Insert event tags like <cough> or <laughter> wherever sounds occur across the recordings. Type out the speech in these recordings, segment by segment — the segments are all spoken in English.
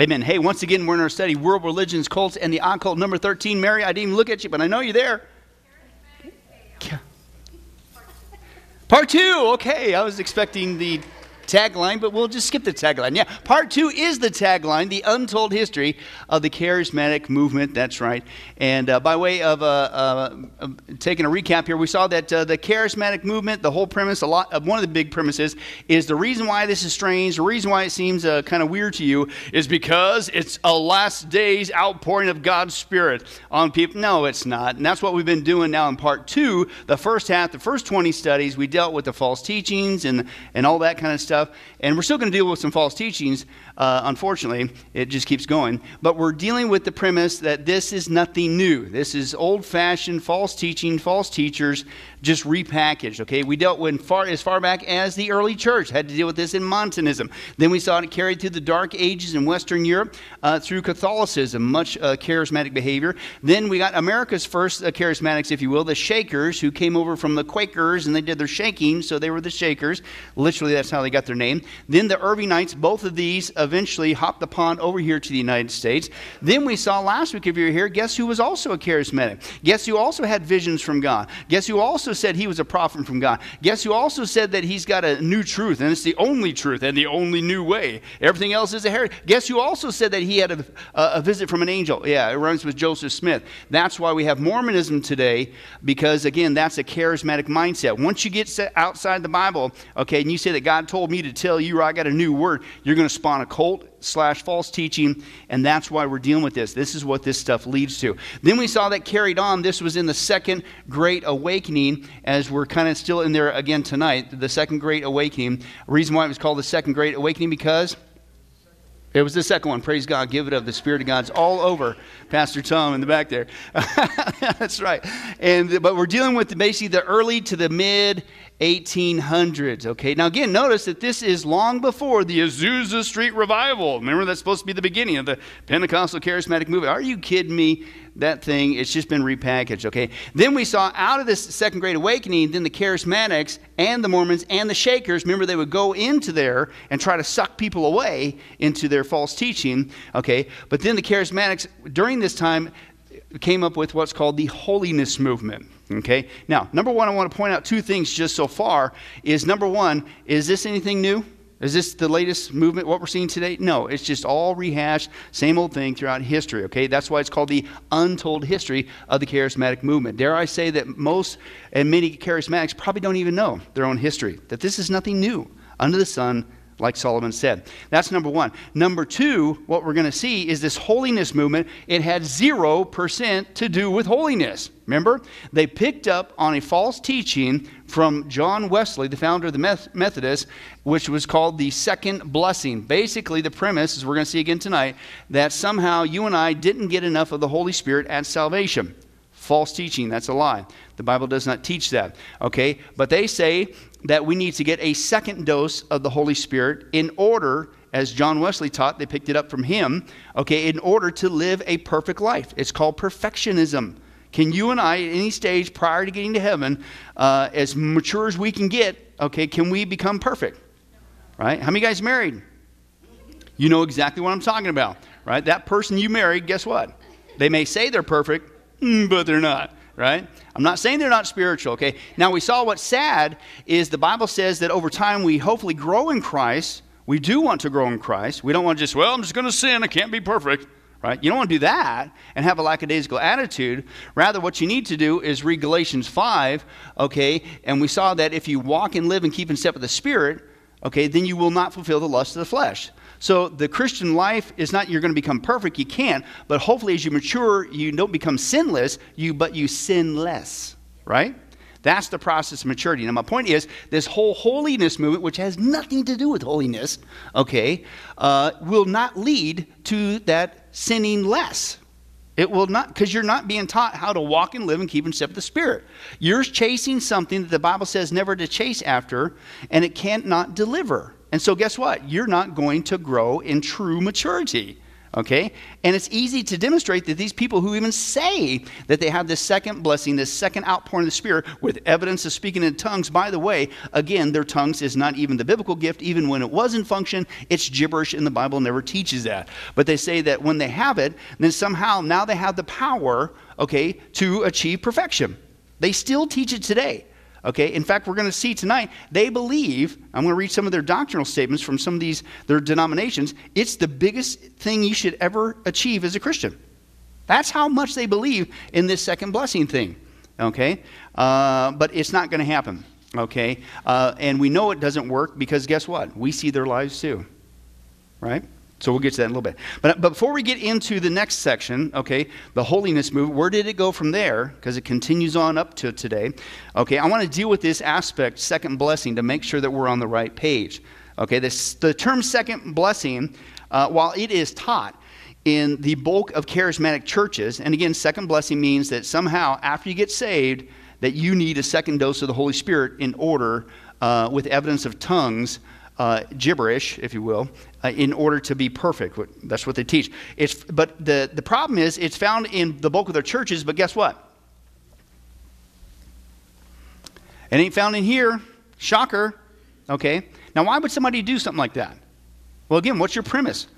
Amen. Hey, once again, we're in our study, World Religions, Cults, and the Occult, number 13. Mary, I didn't even look at you, but I know you're there. Part two. Okay, I was expecting the tagline, but we'll just skip the tagline. Yeah, part two is the tagline, the untold history of the charismatic movement. That's right. And uh, by way of uh, uh, taking a recap here, we saw that uh, the charismatic movement, the whole premise, a lot of one of the big premises is the reason why this is strange, the reason why it seems uh, kind of weird to you is because it's a last days outpouring of God's Spirit on people. No, it's not. And that's what we've been doing now in part two. The first half, the first 20 studies, we dealt with the false teachings and, and all that kind of stuff stuff. And we're still going to deal with some false teachings. Uh, unfortunately, it just keeps going. But we're dealing with the premise that this is nothing new. This is old fashioned false teaching, false teachers just repackaged. Okay, we dealt with far as far back as the early church had to deal with this in Montanism. Then we saw it carried through the Dark Ages in Western Europe uh, through Catholicism, much uh, charismatic behavior. Then we got America's first uh, charismatics, if you will, the Shakers, who came over from the Quakers and they did their shaking, so they were the Shakers. Literally, that's how they got their name. Then the Irvingites, both of these eventually hopped the pond over here to the United States. Then we saw last week, if you were here, guess who was also a charismatic? Guess who also had visions from God? Guess who also said he was a prophet from God. Guess who also said that he's got a new truth, and it's the only truth and the only new way. Everything else is a heresy. Guess who also said that he had a, a visit from an angel? Yeah, it runs with Joseph Smith. That's why we have Mormonism today, because again, that's a charismatic mindset. Once you get outside the Bible, okay, and you say that God told me to tell you, I got a new word, you're going to spawn a cult slash false teaching, and that's why we're dealing with this. This is what this stuff leads to. Then we saw that carried on. This was in the second great awakening, as we're kind of still in there again tonight. The second great awakening. reason why it was called the second great awakening because it was the second one. Praise God. Give it up. The Spirit of God's all over Pastor Tom in the back there. <laughs> That's right. And but we're dealing with basically the early to the mid 1800s. Okay, now again, notice that this is long before the Azusa Street revival. Remember, that's supposed to be the beginning of the Pentecostal charismatic movement. Are you kidding me? That thing, it's just been repackaged. Okay, then we saw out of this Second Great Awakening, then the charismatics and the Mormons and the Shakers. Remember, they would go into there and try to suck people away into their false teaching. Okay, but then the charismatics during this time came up with what's called the holiness movement. Okay? Now, number one, I want to point out two things just so far. Is number one, is this anything new? Is this the latest movement, what we're seeing today? No, it's just all rehashed, same old thing throughout history, okay? That's why it's called the untold history of the charismatic movement. Dare I say that most and many charismatics probably don't even know their own history, that this is nothing new under the sun like Solomon said. That's number one. Number two, what we're going to see is this holiness movement. It had 0% to do with holiness. Remember? They picked up on a false teaching from John Wesley, the founder of the Methodists, which was called the second blessing. Basically, the premise, as we're going to see again tonight, that somehow you and I didn't get enough of the Holy Spirit at salvation. False teaching, that's a lie. The Bible does not teach that. Okay? But they say that we need to get a second dose of the Holy Spirit in order, as John Wesley taught, they picked it up from him, okay, in order to live a perfect life. It's called perfectionism. Can you and I, at any stage prior to getting to heaven, uh, as mature as we can get, okay, can we become perfect? Right? How many guys married? You know exactly what I'm talking about, right? That person you married, guess what? They may say they're perfect, mm, but they're not right? I'm not saying they're not spiritual, okay? Now, we saw what's sad is the Bible says that over time we hopefully grow in Christ. We do want to grow in Christ. We don't want to just, well, I'm just going to sin. I can't be perfect, right? You don't want to do that and have a lackadaisical attitude. Rather, what you need to do is read Galatians 5, okay? And we saw that if you walk and live and keep in step with the Spirit, okay, then you will not fulfill the lust of the flesh. So the Christian life is not you're going to become perfect, you can't, but hopefully as you mature, you don't become sinless, you but you sin less, right? That's the process of maturity. Now, my point is this whole holiness movement, which has nothing to do with holiness, okay, uh, will not lead to that sinning less. It will not, because you're not being taught how to walk and live and keep in step with the Spirit. You're chasing something that the Bible says never to chase after, and it can't deliver. And so, guess what? You're not going to grow in true maturity. Okay? And it's easy to demonstrate that these people who even say that they have this second blessing, this second outpouring of the Spirit with evidence of speaking in tongues, by the way, again, their tongues is not even the biblical gift. Even when it was in function, it's gibberish, and the Bible never teaches that. But they say that when they have it, then somehow now they have the power, okay, to achieve perfection. They still teach it today. Okay, in fact, we're going to see tonight, they believe, I'm going to read some of their doctrinal statements from some of these, their denominations. It's the biggest thing you should ever achieve as a Christian. That's how much they believe in this second blessing thing. Okay, uh, but it's not going to happen. Okay, uh, and we know it doesn't work because guess what? We see their lives too. Right? So we'll get to that in a little bit. But, but before we get into the next section, okay, the holiness movement, where did it go from there? Because it continues on up to today. Okay, I want to deal with this aspect, second blessing, to make sure that we're on the right page. Okay, this, the term second blessing, uh, while it is taught in the bulk of charismatic churches, and again, second blessing means that somehow after you get saved, that you need a second dose of the Holy Spirit in order, uh, with evidence of tongues, uh, gibberish, if you will, uh, in order to be perfect. That's what they teach. It's, but the, the problem is, it's found in the bulk of their churches, but guess what? It ain't found in here. Shocker. Okay. Now, why would somebody do something like that? Well, again, what's your premise?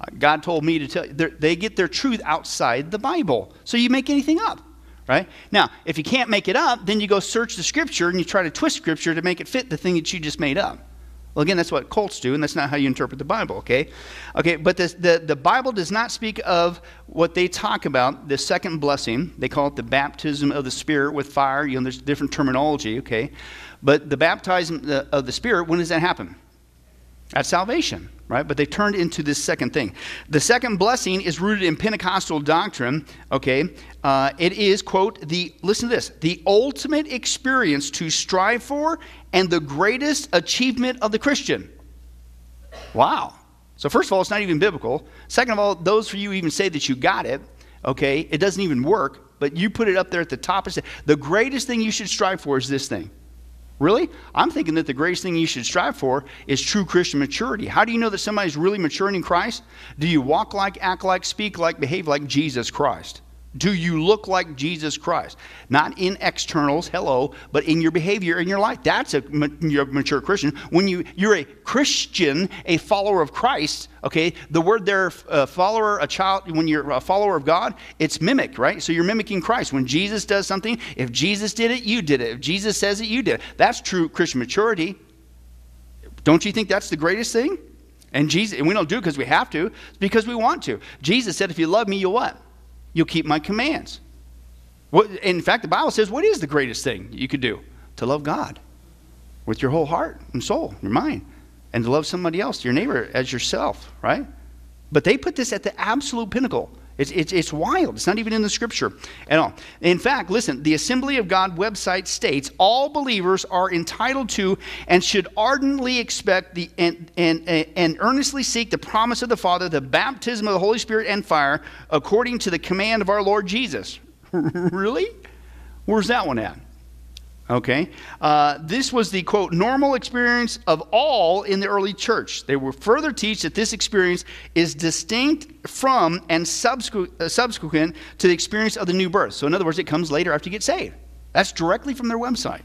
Uh, God told me to tell you. They get their truth outside the Bible. So you make anything up, right? Now, if you can't make it up, then you go search the scripture and you try to twist scripture to make it fit the thing that you just made up. Well, again, that's what cults do, and that's not how you interpret the Bible, okay? Okay, but this, the, the Bible does not speak of what they talk about, the second blessing. They call it the baptism of the Spirit with fire. You know, there's different terminology, okay? But the baptism uh, of the Spirit, when does that happen? At salvation, right? But they turned into this second thing. The second blessing is rooted in Pentecostal doctrine, okay? Uh, it is, quote, the, listen to this, the ultimate experience to strive for and the greatest achievement of the Christian. Wow. So, first of all, it's not even biblical. Second of all, those for you even say that you got it, okay? It doesn't even work, but you put it up there at the top. And say, the greatest thing you should strive for is this thing. Really? I'm thinking that the greatest thing you should strive for is true Christian maturity. How do you know that somebody's really maturing in Christ? Do you walk like, act like, speak like, behave like Jesus Christ? Do you look like Jesus Christ? Not in externals, hello, but in your behavior, in your life. That's a mature Christian. When you, you're a Christian, a follower of Christ, okay, the word there, a follower, a child, when you're a follower of God, it's mimic, right? So you're mimicking Christ. When Jesus does something, if Jesus did it, you did it. If Jesus says it, you did it. That's true Christian maturity. Don't you think that's the greatest thing? And Jesus, and we don't do it because we have to, it's because we want to. Jesus said, if you love me, you'll what? You'll keep my commands. What, in fact, the Bible says, what is the greatest thing you could do? To love God with your whole heart and soul, your mind, and to love somebody else, your neighbor, as yourself, right? But they put this at the absolute pinnacle. It's, it's, it's wild. It's not even in the scripture at all. In fact, listen, the Assembly of God website states all believers are entitled to and should ardently expect the, and, and, and earnestly seek the promise of the Father, the baptism of the Holy Spirit and fire, according to the command of our Lord Jesus. <laughs> really? Where's that one at? Okay. Uh, this was the quote normal experience of all in the early church. They will further teach that this experience is distinct from and subsequent, uh, subsequent to the experience of the new birth. So, in other words, it comes later after you get saved. That's directly from their website.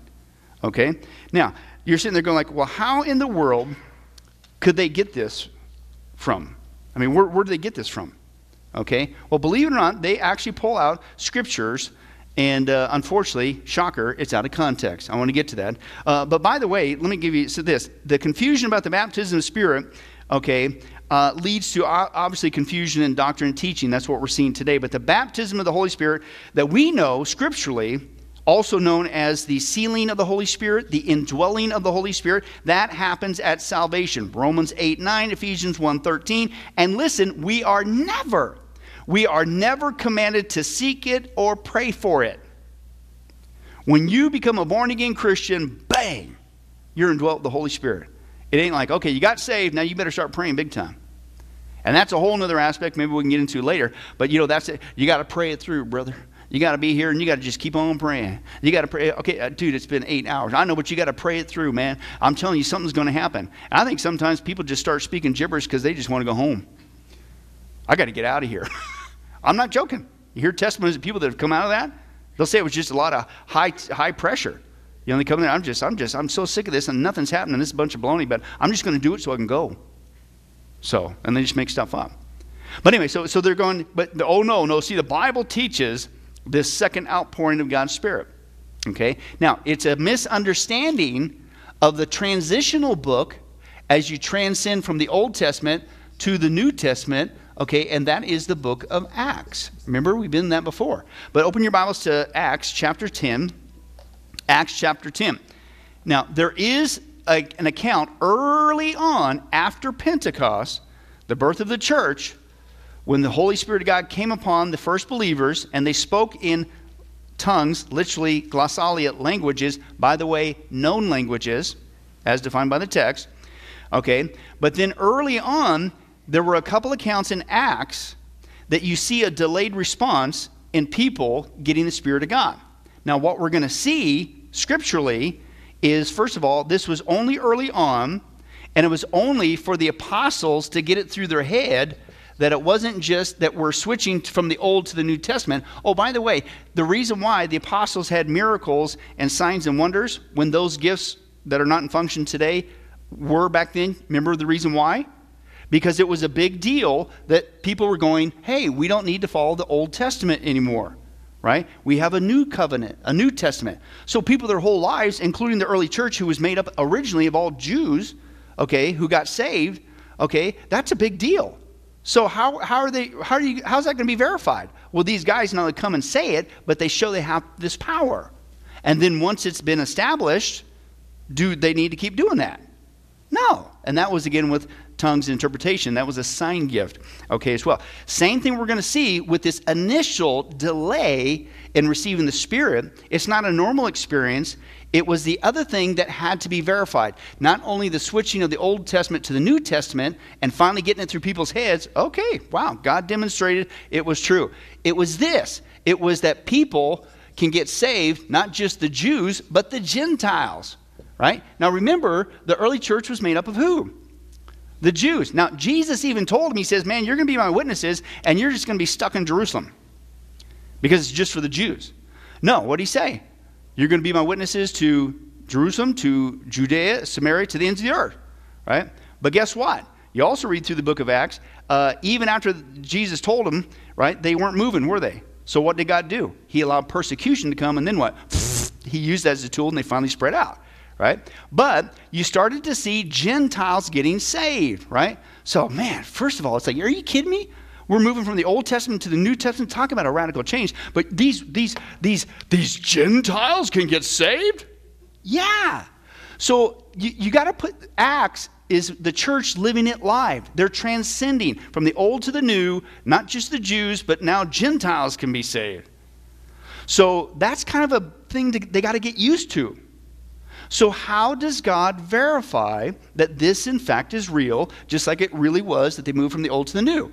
Okay. Now, you're sitting there going like, well, how in the world could they get this from? I mean, where, where do they get this from? Okay. Well, believe it or not, they actually pull out scriptures and uh, unfortunately, shocker, it's out of context. I want to get to that. Uh, but by the way, let me give you so this the confusion about the baptism of the Spirit, okay, uh, leads to obviously confusion in doctrine and teaching. That's what we're seeing today. But the baptism of the Holy Spirit that we know scripturally, also known as the sealing of the Holy Spirit, the indwelling of the Holy Spirit, that happens at salvation. Romans 8 9, Ephesians 1 13. And listen, we are never we are never commanded to seek it or pray for it. When you become a born again Christian, bang, you're indwelt with the Holy Spirit. It ain't like, okay, you got saved, now you better start praying big time. And that's a whole other aspect maybe we can get into later. But you know, that's it. You got to pray it through, brother. You got to be here and you got to just keep on praying. You got to pray. Okay, uh, dude, it's been eight hours. I know, but you got to pray it through, man. I'm telling you, something's going to happen. And I think sometimes people just start speaking gibberish because they just want to go home. I got to get out of here. <laughs> I'm not joking. You hear testimonies of people that have come out of that? They'll say it was just a lot of high, high pressure. You know, they come in, I'm just, I'm just, I'm so sick of this and nothing's happening. This is a bunch of baloney, but I'm just going to do it so I can go. So, and they just make stuff up. But anyway, so, so they're going, but oh no, no. See, the Bible teaches this second outpouring of God's Spirit. Okay? Now, it's a misunderstanding of the transitional book as you transcend from the Old Testament to the New Testament, okay, and that is the book of Acts. Remember, we've been in that before. But open your Bibles to Acts chapter 10. Acts chapter 10. Now, there is a, an account early on after Pentecost, the birth of the church, when the Holy Spirit of God came upon the first believers and they spoke in tongues, literally glossolalia languages, by the way, known languages, as defined by the text. Okay, but then early on, there were a couple accounts in Acts that you see a delayed response in people getting the Spirit of God. Now, what we're going to see scripturally is, first of all, this was only early on, and it was only for the apostles to get it through their head that it wasn't just that we're switching from the Old to the New Testament. Oh, by the way, the reason why the apostles had miracles and signs and wonders when those gifts that are not in function today were back then, remember the reason why? Because it was a big deal that people were going, hey, we don't need to follow the Old Testament anymore, right? We have a new covenant, a New Testament. So people their whole lives, including the early church, who was made up originally of all Jews, okay, who got saved, okay, that's a big deal. So how, how are they, how are you, how's that going to be verified? Well, these guys not only come and say it, but they show they have this power. And then once it's been established, do they need to keep doing that? No. And that was again with tongues interpretation. That was a sign gift, okay, as well. Same thing we're going to see with this initial delay in receiving the Spirit. It's not a normal experience. It was the other thing that had to be verified. Not only the switching of the Old Testament to the New Testament and finally getting it through people's heads. Okay, wow, God demonstrated it was true. It was this it was that people can get saved, not just the Jews, but the Gentiles right? Now remember, the early church was made up of who? The Jews. Now, Jesus even told them, He says, Man, you're going to be my witnesses, and you're just going to be stuck in Jerusalem because it's just for the Jews. No, what did He say? You're going to be my witnesses to Jerusalem, to Judea, Samaria, to the ends of the earth, right? But guess what? You also read through the book of Acts, uh, even after Jesus told them, right, they weren't moving, were they? So what did God do? He allowed persecution to come, and then what? <laughs> He used that as a tool, and they finally spread out right? But you started to see Gentiles getting saved, right? So, man, first of all, it's like, are you kidding me? We're moving from the Old Testament to the New Testament. Talk about a radical change. But these, these, these, these Gentiles can get saved? Yeah. So you, you got to put Acts is the church living it live. They're transcending from the old to the new, not just the Jews, but now Gentiles can be saved. So that's kind of a thing to, they got to get used to. So, how does God verify that this, in fact, is real, just like it really was that they moved from the old to the new?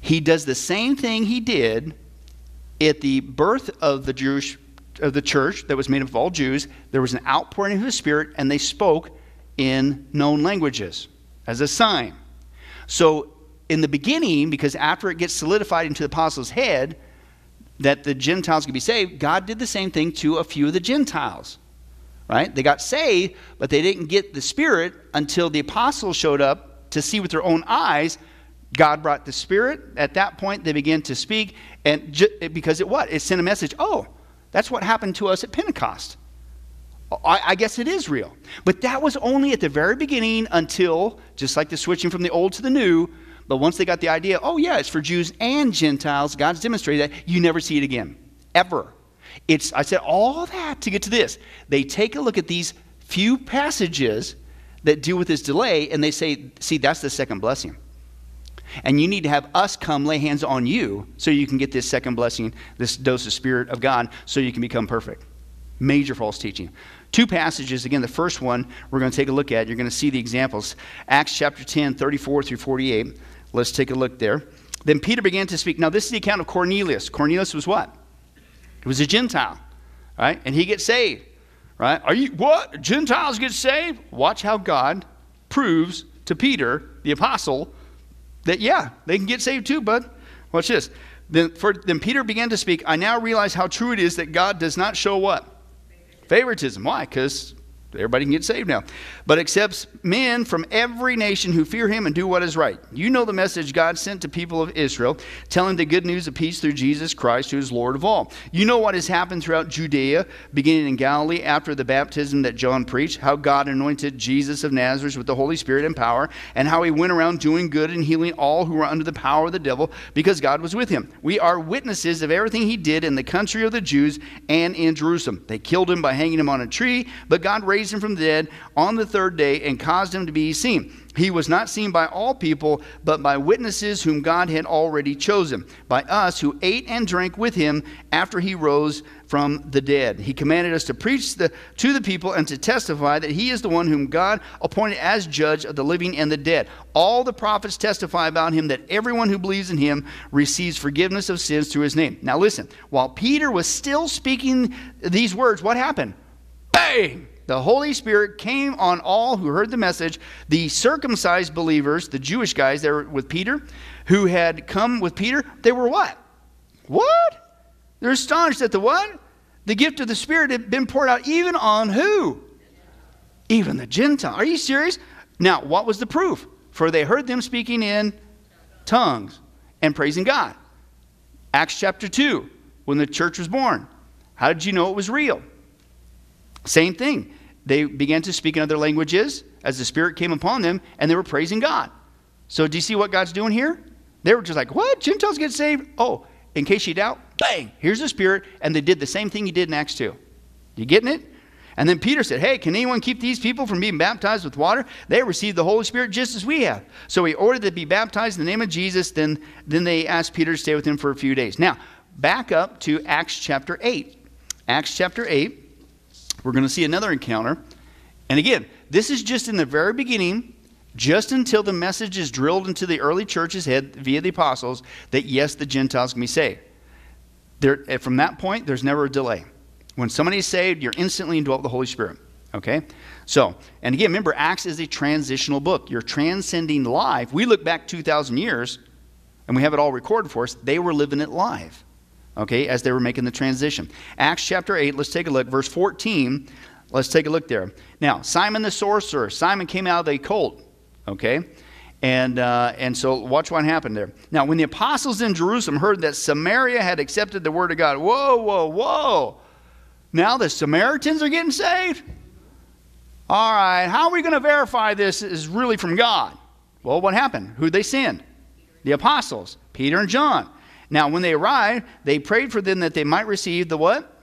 He does the same thing he did at the birth of the Jewish of the church that was made up of all Jews. There was an outpouring of the Spirit, and they spoke in known languages as a sign. So, in the beginning, because after it gets solidified into the apostles' head that the Gentiles could be saved, God did the same thing to a few of the Gentiles right? They got saved, but they didn't get the Spirit until the apostles showed up to see with their own eyes. God brought the Spirit. At that point, they began to speak, and ju- because it what? It sent a message. Oh, that's what happened to us at Pentecost. I, I guess it is real. But that was only at the very beginning until, just like the switching from the old to the new, but once they got the idea, oh, yeah, it's for Jews and Gentiles, God's demonstrated that, you never see it again. Ever. It's, I said all that to get to this. They take a look at these few passages that deal with this delay and they say, see, that's the second blessing. And you need to have us come lay hands on you so you can get this second blessing, this dose of Spirit of God, so you can become perfect. Major false teaching. Two passages. Again, the first one we're going to take a look at. You're going to see the examples. Acts chapter 10, 34 through 48. Let's take a look there. Then Peter began to speak. Now, this is the account of Cornelius. Cornelius was what? He was a Gentile, right? And he gets saved, right? Are you what? Gentiles get saved? Watch how God proves to Peter, the apostle, that, yeah, they can get saved too, bud. Watch this. Then, for, then Peter began to speak. I now realize how true it is that God does not show what? Favoritism. Why? Because Everybody can get saved now. But accepts men from every nation who fear him and do what is right. You know the message God sent to people of Israel, telling the good news of peace through Jesus Christ, who is Lord of all. You know what has happened throughout Judea, beginning in Galilee after the baptism that John preached, how God anointed Jesus of Nazareth with the Holy Spirit and power, and how he went around doing good and healing all who were under the power of the devil because God was with him. We are witnesses of everything he did in the country of the Jews and in Jerusalem. They killed him by hanging him on a tree, but God raised raised him from the dead on the third day and caused him to be seen. He was not seen by all people, but by witnesses whom God had already chosen, by us who ate and drank with him after he rose from the dead. He commanded us to preach the, to the people and to testify that he is the one whom God appointed as judge of the living and the dead. All the prophets testify about him that everyone who believes in him receives forgiveness of sins through his name. Now listen, while Peter was still speaking these words, what happened? Bang! The Holy Spirit came on all who heard the message. The circumcised believers, the Jewish guys there with Peter, who had come with Peter, they were what? What? They're astonished that the what? The gift of the Spirit had been poured out even on who? Even the Gentile. Are you serious? Now, what was the proof? For they heard them speaking in tongues and praising God. Acts chapter 2, when the church was born. How did you know it was real? Same thing. They began to speak in other languages as the Spirit came upon them, and they were praising God. So, do you see what God's doing here? They were just like, What? Gentiles get saved? Oh, in case you doubt, bang, here's the Spirit. And they did the same thing he did in Acts 2. You getting it? And then Peter said, Hey, can anyone keep these people from being baptized with water? They received the Holy Spirit just as we have. So he ordered them to be baptized in the name of Jesus. Then, then they asked Peter to stay with him for a few days. Now, back up to Acts chapter 8. Acts chapter 8 we're going to see another encounter. And again, this is just in the very beginning, just until the message is drilled into the early church's head via the apostles that yes, the Gentiles can be saved. There, eh, from that point, there's never a delay. When somebody is saved, you're instantly indwelt with the Holy Spirit. Okay? So, and again, remember, Acts is a transitional book. You're transcending life. We look back 2,000 years, and we have it all recorded for us. They were living it live okay, as they were making the transition. Acts chapter 8, let's take a look. Verse 14, let's take a look there. Now, Simon the sorcerer, Simon came out of the cult, okay? And, uh, and so watch what happened there. Now, when the apostles in Jerusalem heard that Samaria had accepted the word of God, whoa, whoa, whoa. Now the Samaritans are getting saved? All right, how are we going to verify this is really from God? Well, what happened? Who'd they send? The apostles, Peter and John. Now, when they arrived, they prayed for them that they might receive the what?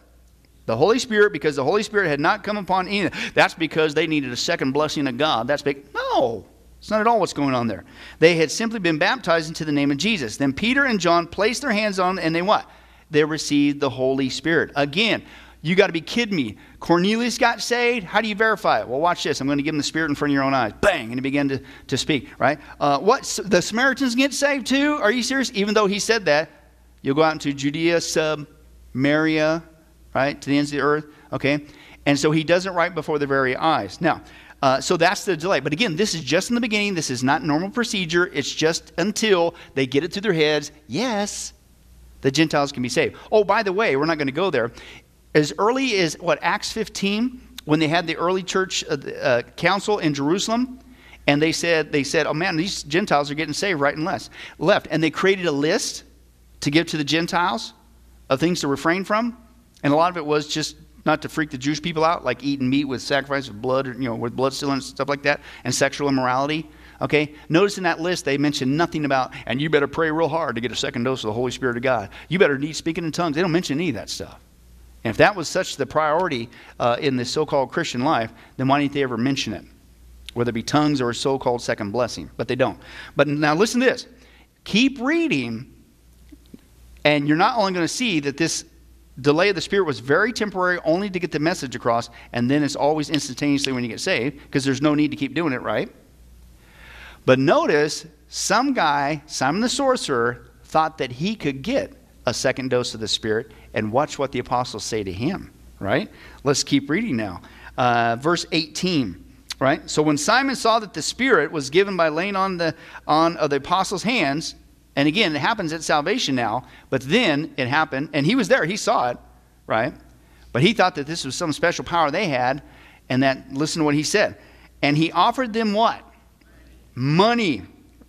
The Holy Spirit, because the Holy Spirit had not come upon any. That's because they needed a second blessing of God. That's big. No, it's not at all what's going on there. They had simply been baptized into the name of Jesus. Then Peter and John placed their hands on, and they what? They received the Holy Spirit. Again, you got to be kidding me. Cornelius got saved. How do you verify it? Well, watch this. I'm going to give him the Spirit in front of your own eyes. Bang! And he began to, to speak, right? Uh, what? The Samaritans get saved too? Are you serious? Even though he said that, You'll go out into Judea, Samaria, right, to the ends of the earth. Okay? And so he does it right before their very eyes. Now, uh, so that's the delay. But again, this is just in the beginning. This is not normal procedure. It's just until they get it through their heads. Yes, the Gentiles can be saved. Oh, by the way, we're not going to go there. As early as what Acts 15, when they had the early church uh, uh, council in Jerusalem, and they said they said, "Oh man, these Gentiles are getting saved right and left." Left, and they created a list to give to the Gentiles of things to refrain from. And a lot of it was just not to freak the Jewish people out, like eating meat with sacrifice of blood, you know, with blood still and stuff like that, and sexual immorality. Okay? Notice in that list they mention nothing about, and you better pray real hard to get a second dose of the Holy Spirit of God. You better need speaking in tongues. They don't mention any of that stuff. And if that was such the priority uh, in the so called Christian life, then why didn't they ever mention it? Whether it be tongues or a so called second blessing. But they don't. But now listen to this. Keep reading and you're not only going to see that this delay of the Spirit was very temporary, only to get the message across, and then it's always instantaneously when you get saved, because there's no need to keep doing it, right? But notice some guy, Simon the sorcerer, thought that he could get a second dose of the Spirit, and watch what the apostles say to him, right? Let's keep reading now. Uh, verse 18. Right? So when Simon saw that the Spirit was given by laying on the on of the apostles' hands, and again, it happens at salvation now, but then it happened, and he was there, he saw it, right? But he thought that this was some special power they had, and that, listen to what he said. And he offered them what? Money.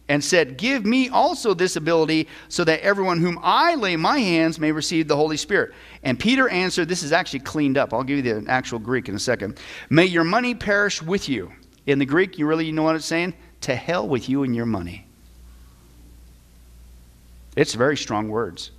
And said, Give me also this ability so that everyone whom I lay my hands may receive the Holy Spirit. And Peter answered, This is actually cleaned up. I'll give you the actual Greek in a second. May your money perish with you. In the Greek, you really know what it's saying? To hell with you and your money. It's very strong words.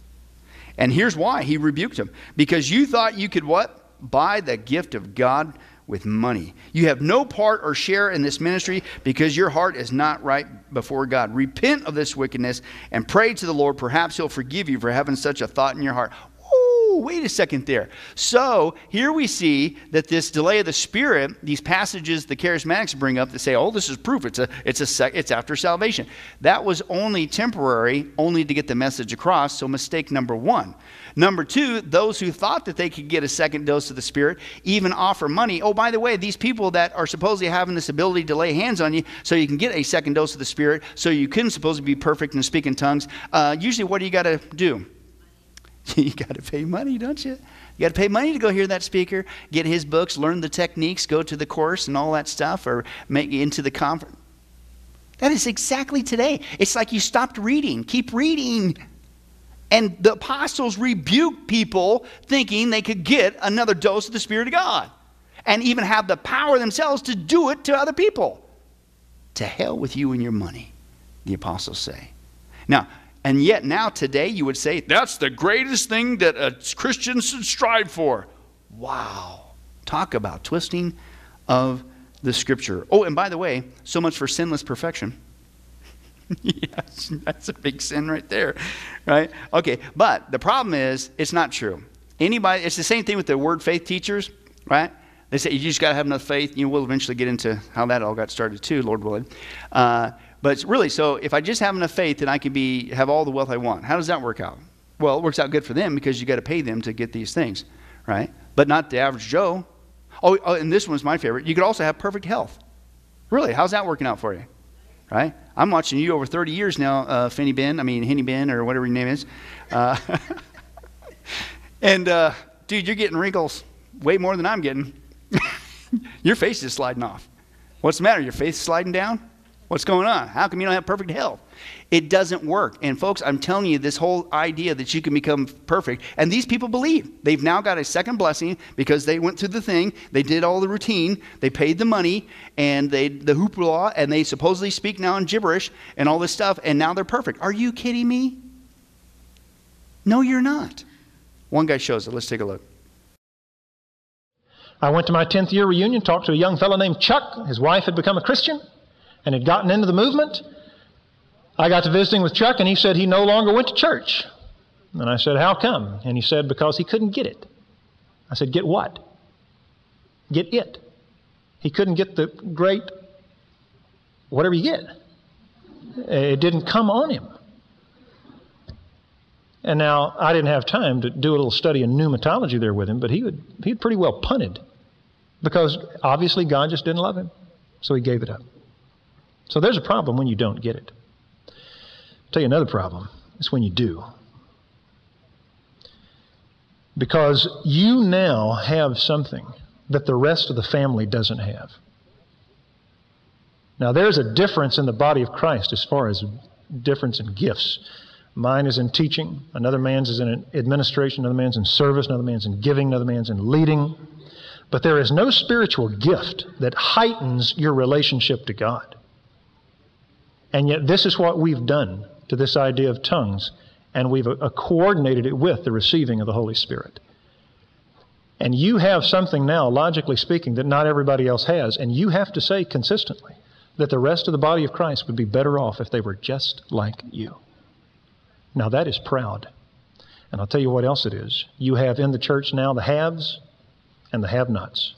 And here's why he rebuked him because you thought you could what? Buy the gift of God with money. You have no part or share in this ministry because your heart is not right before God. Repent of this wickedness and pray to the Lord. Perhaps He'll forgive you for having such a thought in your heart wait a second there. So here we see that this delay of the Spirit, these passages the charismatics bring up that say, oh, this is proof. It's, a, it's, a sec- it's after salvation. That was only temporary, only to get the message across. So mistake number one. Number two, those who thought that they could get a second dose of the Spirit even offer money. Oh, by the way, these people that are supposedly having this ability to lay hands on you so you can get a second dose of the Spirit, so you can supposedly be perfect and speak in tongues, uh, usually what do you got to do? <laughs> you got to pay money, don't you? You got to pay money to go hear that speaker, get his books, learn the techniques, go to the course and all that stuff, or make into the conference. That is exactly today. It's like you stopped reading. Keep reading. And the apostles rebuked people thinking they could get another dose of the Spirit of God and even have the power themselves to do it to other people. To hell with you and your money, the apostles say. Now, and yet, now today, you would say, that's the greatest thing that a Christian should strive for. Wow. Talk about twisting of the scripture. Oh, and by the way, so much for sinless perfection. <laughs> yes, that's a big sin right there, right? Okay, but the problem is, it's not true. Anybody, it's the same thing with the word faith teachers, right? They say you just got to have enough faith. You know, we'll eventually get into how that all got started too, Lord willing. Uh, but really, so if I just have enough faith, then I can be have all the wealth I want. How does that work out? Well, it works out good for them because you got to pay them to get these things, right? But not the average Joe. Oh, oh, and this one's my favorite. You could also have perfect health. Really, how's that working out for you? Right? I'm watching you over 30 years now, uh, Finny Ben. I mean, Henny Ben, or whatever your name is. Uh, <laughs> and uh, dude, you're getting wrinkles way more than I'm getting. <laughs> your face is sliding off. What's the matter? Your face sliding down? What's going on? How come you don't have perfect health? It doesn't work. And folks, I'm telling you, this whole idea that you can become perfect, and these people believe. They've now got a second blessing because they went through the thing, they did all the routine, they paid the money, and they the hoopla, and they supposedly speak now in gibberish and all this stuff, and now they're perfect. Are you kidding me? No, you're not. One guy shows it. Let's take a look. I went to my 10th year reunion, talked to a young fellow named Chuck. His wife had become a Christian and had gotten into the movement. I got to visiting with Chuck, and he said he no longer went to church. And I said, How come? And he said, Because he couldn't get it. I said, Get what? Get it. He couldn't get the great, whatever you get. It didn't come on him. And now I didn't have time to do a little study in pneumatology there with him, but he would he'd pretty well punted because obviously God just didn't love him, so he gave it up. So there's a problem when you don't get it. I'll tell you another problem. It's when you do. Because you now have something that the rest of the family doesn't have. Now, there's a difference in the body of Christ as far as difference in gifts. Mine is in teaching, another man's is in administration, another man's in service, another man's in giving, another man's in leading. But there is no spiritual gift that heightens your relationship to God. And yet, this is what we've done to this idea of tongues, and we've uh, coordinated it with the receiving of the Holy Spirit. And you have something now, logically speaking, that not everybody else has, and you have to say consistently that the rest of the body of Christ would be better off if they were just like you. Now, that is proud. And I'll tell you what else it is. You have in the church now the haves and the have nots.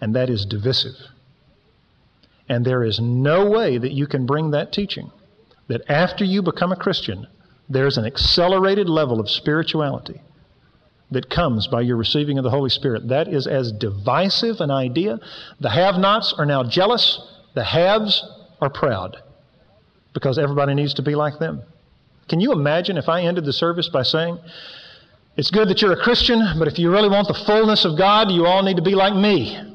And that is divisive. And there is no way that you can bring that teaching that after you become a Christian, there's an accelerated level of spirituality that comes by your receiving of the Holy Spirit. That is as divisive an idea. The have nots are now jealous, the haves are proud because everybody needs to be like them. Can you imagine if I ended the service by saying, It's good that you're a Christian, but if you really want the fullness of God, you all need to be like me.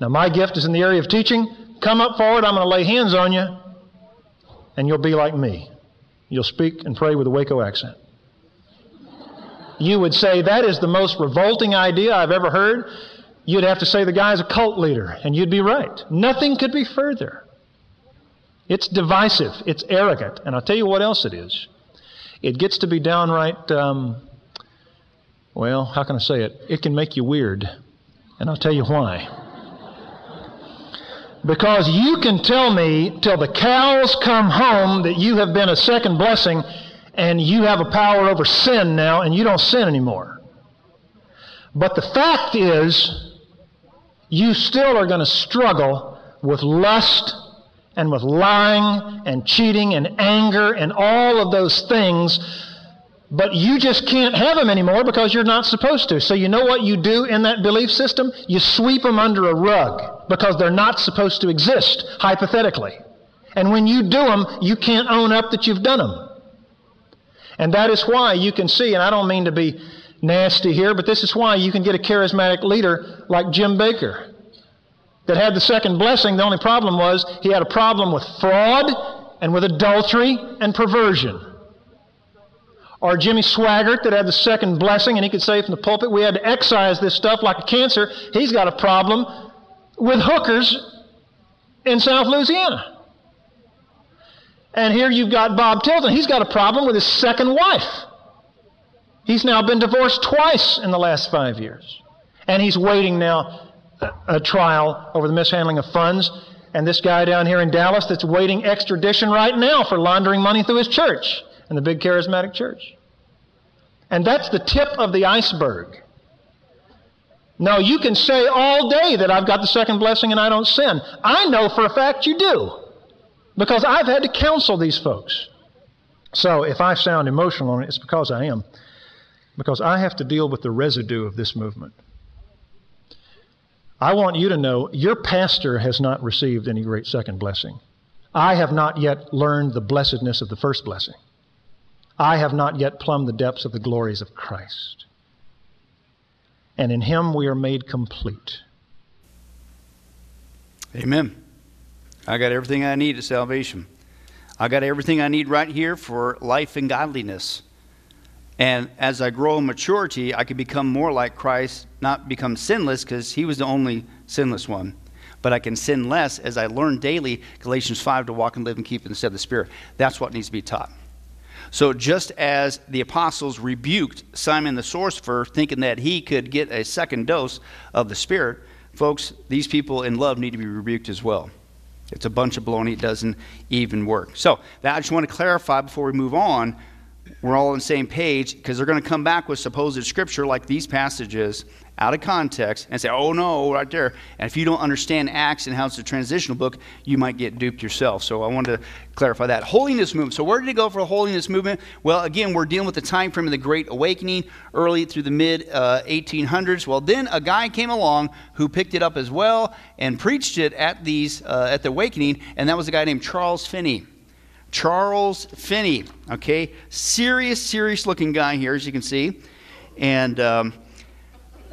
Now, my gift is in the area of teaching. Come up forward, I'm going to lay hands on you, and you'll be like me. You'll speak and pray with a Waco accent. You would say, That is the most revolting idea I've ever heard. You'd have to say the guy's a cult leader, and you'd be right. Nothing could be further. It's divisive, it's arrogant, and I'll tell you what else it is. It gets to be downright, um, well, how can I say it? It can make you weird, and I'll tell you why. Because you can tell me till the cows come home that you have been a second blessing and you have a power over sin now and you don't sin anymore. But the fact is, you still are going to struggle with lust and with lying and cheating and anger and all of those things. But you just can't have them anymore because you're not supposed to. So you know what you do in that belief system? You sweep them under a rug because they're not supposed to exist, hypothetically. And when you do them, you can't own up that you've done them. And that is why you can see, and I don't mean to be nasty here, but this is why you can get a charismatic leader like Jim Bakker that had the second blessing. The only problem was he had a problem with fraud and with adultery and perversion. Or Jimmy Swaggart that had the second blessing and he could say from the pulpit, we had to excise this stuff like a cancer. He's got a problem with hookers in South Louisiana. And here you've got Bob Tilton. He's got a problem with his second wife. He's now been divorced twice in the last five years. And he's waiting now a trial over the mishandling of funds. And this guy down here in Dallas that's waiting extradition right now for laundering money through his church and the big charismatic church. And that's the tip of the iceberg. Now, you can say all day that I've got the second blessing and I don't sin. I know for a fact you do because I've had to counsel these folks. So if I sound emotional on it, it's because I am. Because I have to deal with the residue of this movement. I want you to know your pastor has not received any great second blessing. I have not yet learned the blessedness of the first blessing. I have not yet plumbed the depths of the glories of Christ. And in Him we are made complete. Amen. I got everything I need at salvation. I got everything I need right here for life and godliness. And as I grow in maturity, I can become more like Christ, not become sinless because he was the only sinless one. But I can sin less as I learn daily, Galatians 5, to walk and live and keep in the stead of the Spirit. That's what needs to be taught. So just as the apostles rebuked Simon the sorcerer, thinking that he could get a second dose of the Spirit, folks, these people in love need to be rebuked as well. It's a bunch of baloney. It doesn't even work. So that I just want to clarify before we move on we're all on the same page because they're going to come back with supposed scripture like these passages out of context and say, oh no, right there. And if you don't understand Acts and how it's a transitional book, you might get duped yourself. So I wanted to clarify that. Holiness movement. So where did it go for the holiness movement? Well, again, we're dealing with the time frame of the Great Awakening, early through the mid uh, 1800s. Well, then a guy came along who picked it up as well and preached it at these uh, at the Awakening, and that was a guy named Charles Finney. Charles Finney. Okay, serious, serious looking guy here, as you can see. And um,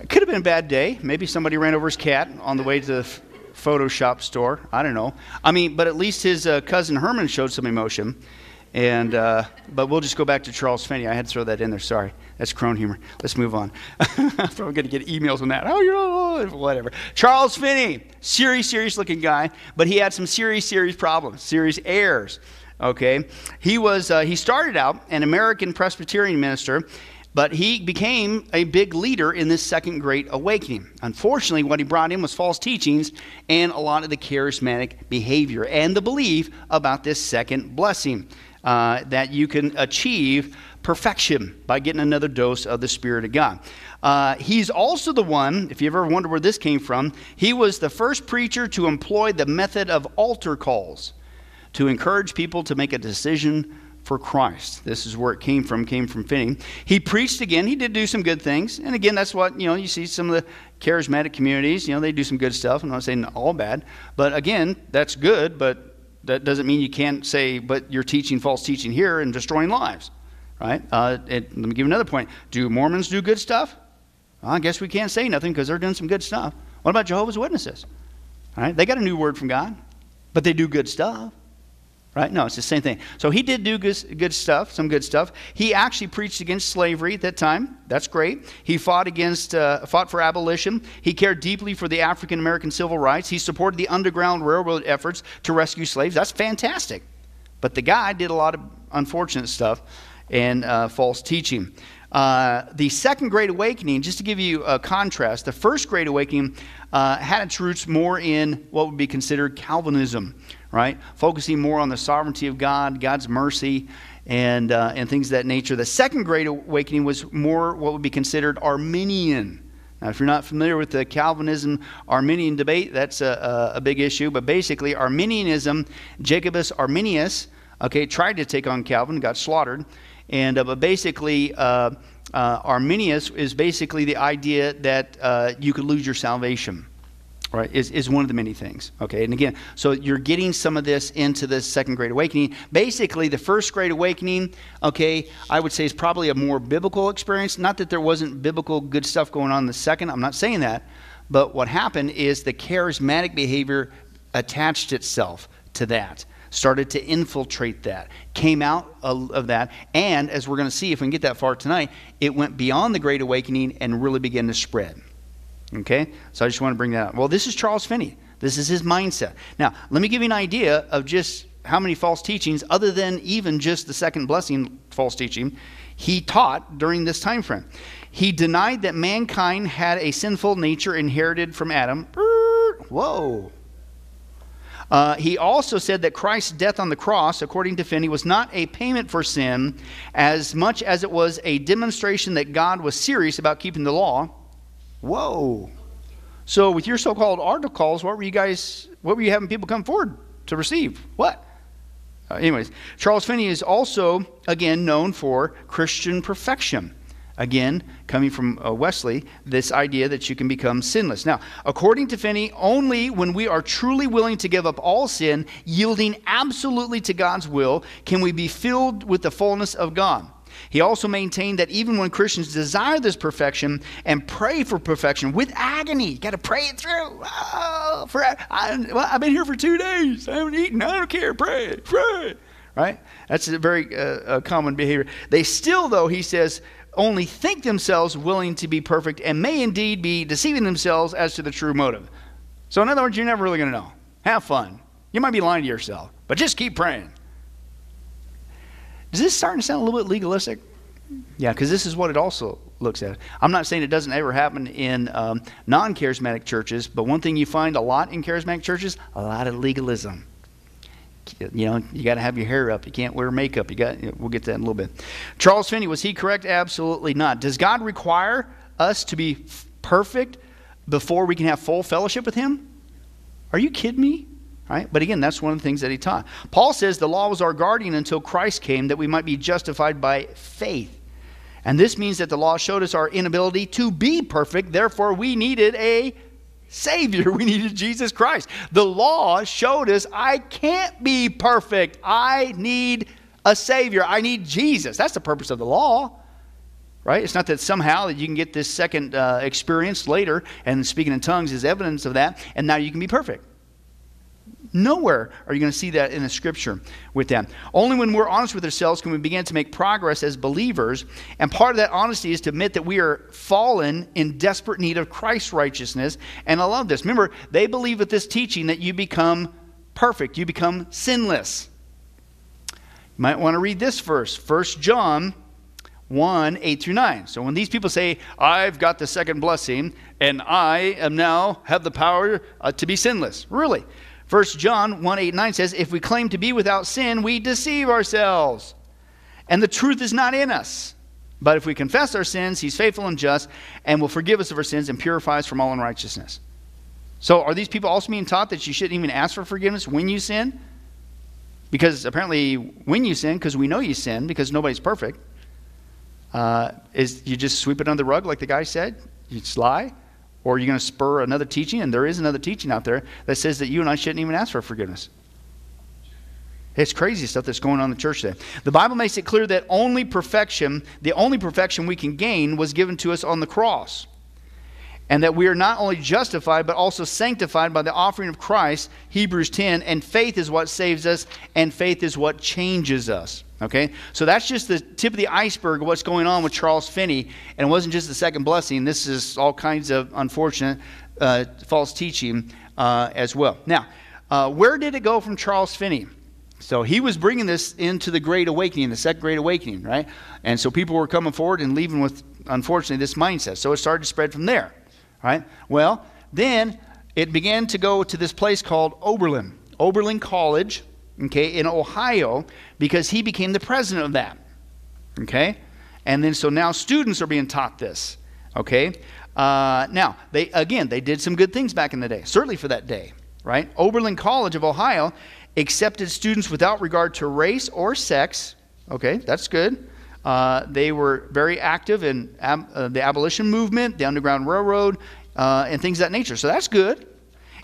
it could have been a bad day. Maybe somebody ran over his cat on the way to the Photoshop store. I don't know. I mean, but at least his uh, cousin Herman showed some emotion. And uh, but we'll just go back to Charles Finney. I had to throw that in there. Sorry, that's crone humor. Let's move on. I'm <laughs> probably going to get emails on that. Oh, you know, whatever. Charles Finney, serious, serious looking guy, but he had some serious, serious problems, serious errors okay he was uh, he started out an american presbyterian minister but he became a big leader in this second great awakening. Unfortunately what he brought in was false teachings and a lot of the charismatic behavior and the belief about this second blessing uh, that you can achieve perfection by getting another dose of the spirit of god. Uh, he's also the one, if you ever wonder where this came from, he was the first preacher to employ the method of altar calls to encourage people to make a decision for Christ. This is where it came from, came from Finney. He preached again. He did do some good things. And again, that's what, you know, you see some of the charismatic communities, you know, they do some good stuff. I'm not saying all bad. But again, that's good, but that doesn't mean you can't say, but you're teaching false teaching here and destroying lives, right? Uh, it, let me give another point. Do Mormons do good stuff? Well, I guess we can't say nothing because they're doing some good stuff. What about Jehovah's Witnesses? All right, they got a new word from God, but they do good stuff. Right? No, it's the same thing. So he did do good, good stuff, some good stuff. He actually preached against slavery at that time. That's great. He fought against, uh, fought for abolition. He cared deeply for the African American civil rights. He supported the Underground Railroad efforts to rescue slaves. That's fantastic. But the guy did a lot of unfortunate stuff and uh, false teaching. Uh, the Second Great Awakening, just to give you a contrast, the First Great Awakening uh, had its roots more in what would be considered Calvinism, right? Focusing more on the sovereignty of God, God's mercy, and, uh, and things of that nature. The Second Great Awakening was more what would be considered Arminian. Now, if you're not familiar with the Calvinism Arminian debate, that's a, a, a big issue. But basically, Arminianism, Jacobus Arminius, okay, tried to take on Calvin, got slaughtered. And uh, but basically, uh, uh, Arminius is basically the idea that uh, you could lose your salvation. Right, is, is one of the many things. Okay, and again, so you're getting some of this into the second great awakening. Basically, the first great awakening, okay, I would say is probably a more biblical experience. Not that there wasn't biblical good stuff going on in the second, I'm not saying that. But what happened is the charismatic behavior attached itself to that started to infiltrate that, came out of that, and as we're going to see if we can get that far tonight, it went beyond the Great Awakening and really began to spread. Okay? So I just want to bring that up. Well, this is Charles Finney. This is his mindset. Now, let me give you an idea of just how many false teachings, other than even just the second blessing false teaching, he taught during this time frame. He denied that mankind had a sinful nature inherited from Adam. Whoa. Uh, he also said that Christ's death on the cross, according to Finney, was not a payment for sin as much as it was a demonstration that God was serious about keeping the law. Whoa. So, with your so called altar calls, what were you guys, what were you having people come forward to receive? What? Uh, anyways, Charles Finney is also, again, known for Christian perfection. Again, coming from uh, Wesley, this idea that you can become sinless. Now, according to Finney, only when we are truly willing to give up all sin, yielding absolutely to God's will, can we be filled with the fullness of God. He also maintained that even when Christians desire this perfection and pray for perfection with agony, you got to pray it through. Oh, for, I, well, I've been here for two days. I haven't eaten. I don't care. Pray, pray. Right? That's a very uh, common behavior. They still, though, he says, only think themselves willing to be perfect and may indeed be deceiving themselves as to the true motive. So, in other words, you're never really going to know. Have fun. You might be lying to yourself, but just keep praying. Is this starting to sound a little bit legalistic? Yeah, because this is what it also looks at. I'm not saying it doesn't ever happen in um, non charismatic churches, but one thing you find a lot in charismatic churches a lot of legalism you know, you got to have your hair up. You can't wear makeup. You got. We'll get to that in a little bit. Charles Finney was he correct? Absolutely not. Does God require us to be perfect before we can have full fellowship with Him? Are you kidding me? Right? But again, that's one of the things that he taught. Paul says the law was our guardian until Christ came, that we might be justified by faith. And this means that the law showed us our inability to be perfect. Therefore, we needed a Savior. <laughs> We needed Jesus Christ. The law showed us I can't be perfect. I need a Savior. I need Jesus. That's the purpose of the law. Right? It's not that somehow that you can get this second uh, experience later and speaking in tongues is evidence of that, and now you can be perfect. Nowhere are you going to see that in the scripture with them. Only when we're honest with ourselves can we begin to make progress as believers. And part of that honesty is to admit that we are fallen in desperate need of Christ's righteousness. And I love this. Remember, they believe with this teaching that you become perfect, you become sinless. You might want to read this verse, 1 John 1 8 through 9. So when these people say, I've got the second blessing and I am now have the power uh, to be sinless, really? 1 John 1 8 9 says, If we claim to be without sin, we deceive ourselves, and the truth is not in us. But if we confess our sins, he's faithful and just and will forgive us of our sins and purify us from all unrighteousness. So, are these people also being taught that you shouldn't even ask for forgiveness when you sin? Because apparently, when you sin, because we know you sin, because nobody's perfect, uh, is you just sweep it under the rug, like the guy said? You just lie? Or are you going to spur another teaching? And there is another teaching out there that says that you and I shouldn't even ask for forgiveness. It's crazy stuff that's going on in the church today. The Bible makes it clear that only perfection, the only perfection we can gain, was given to us on the cross and that we are not only justified but also sanctified by the offering of Christ, Hebrews 10, and faith is what saves us and faith is what changes us. Okay? So that's just the tip of the iceberg of what's going on with Charles Finney, and it wasn't just the second blessing. This is all kinds of unfortunate uh, false teaching uh, as well. Now, uh, where did it go from Charles Finney? So he was bringing this into the Great Awakening, the Second Great Awakening, right? And so people were coming forward and leaving with, unfortunately, this mindset. So it started to spread from there right? Well, then it began to go to this place called Oberlin, Oberlin College, okay, in Ohio, because he became the president of that, okay? And then so now students are being taught this, okay? Uh, now, they again, they did some good things back in the day, certainly for that day, right? Oberlin College of Ohio accepted students without regard to race or sex, okay, that's good. Uh, they were very active in ab- uh, the abolition movement, the Underground Railroad, uh, and things of that nature. So that's good.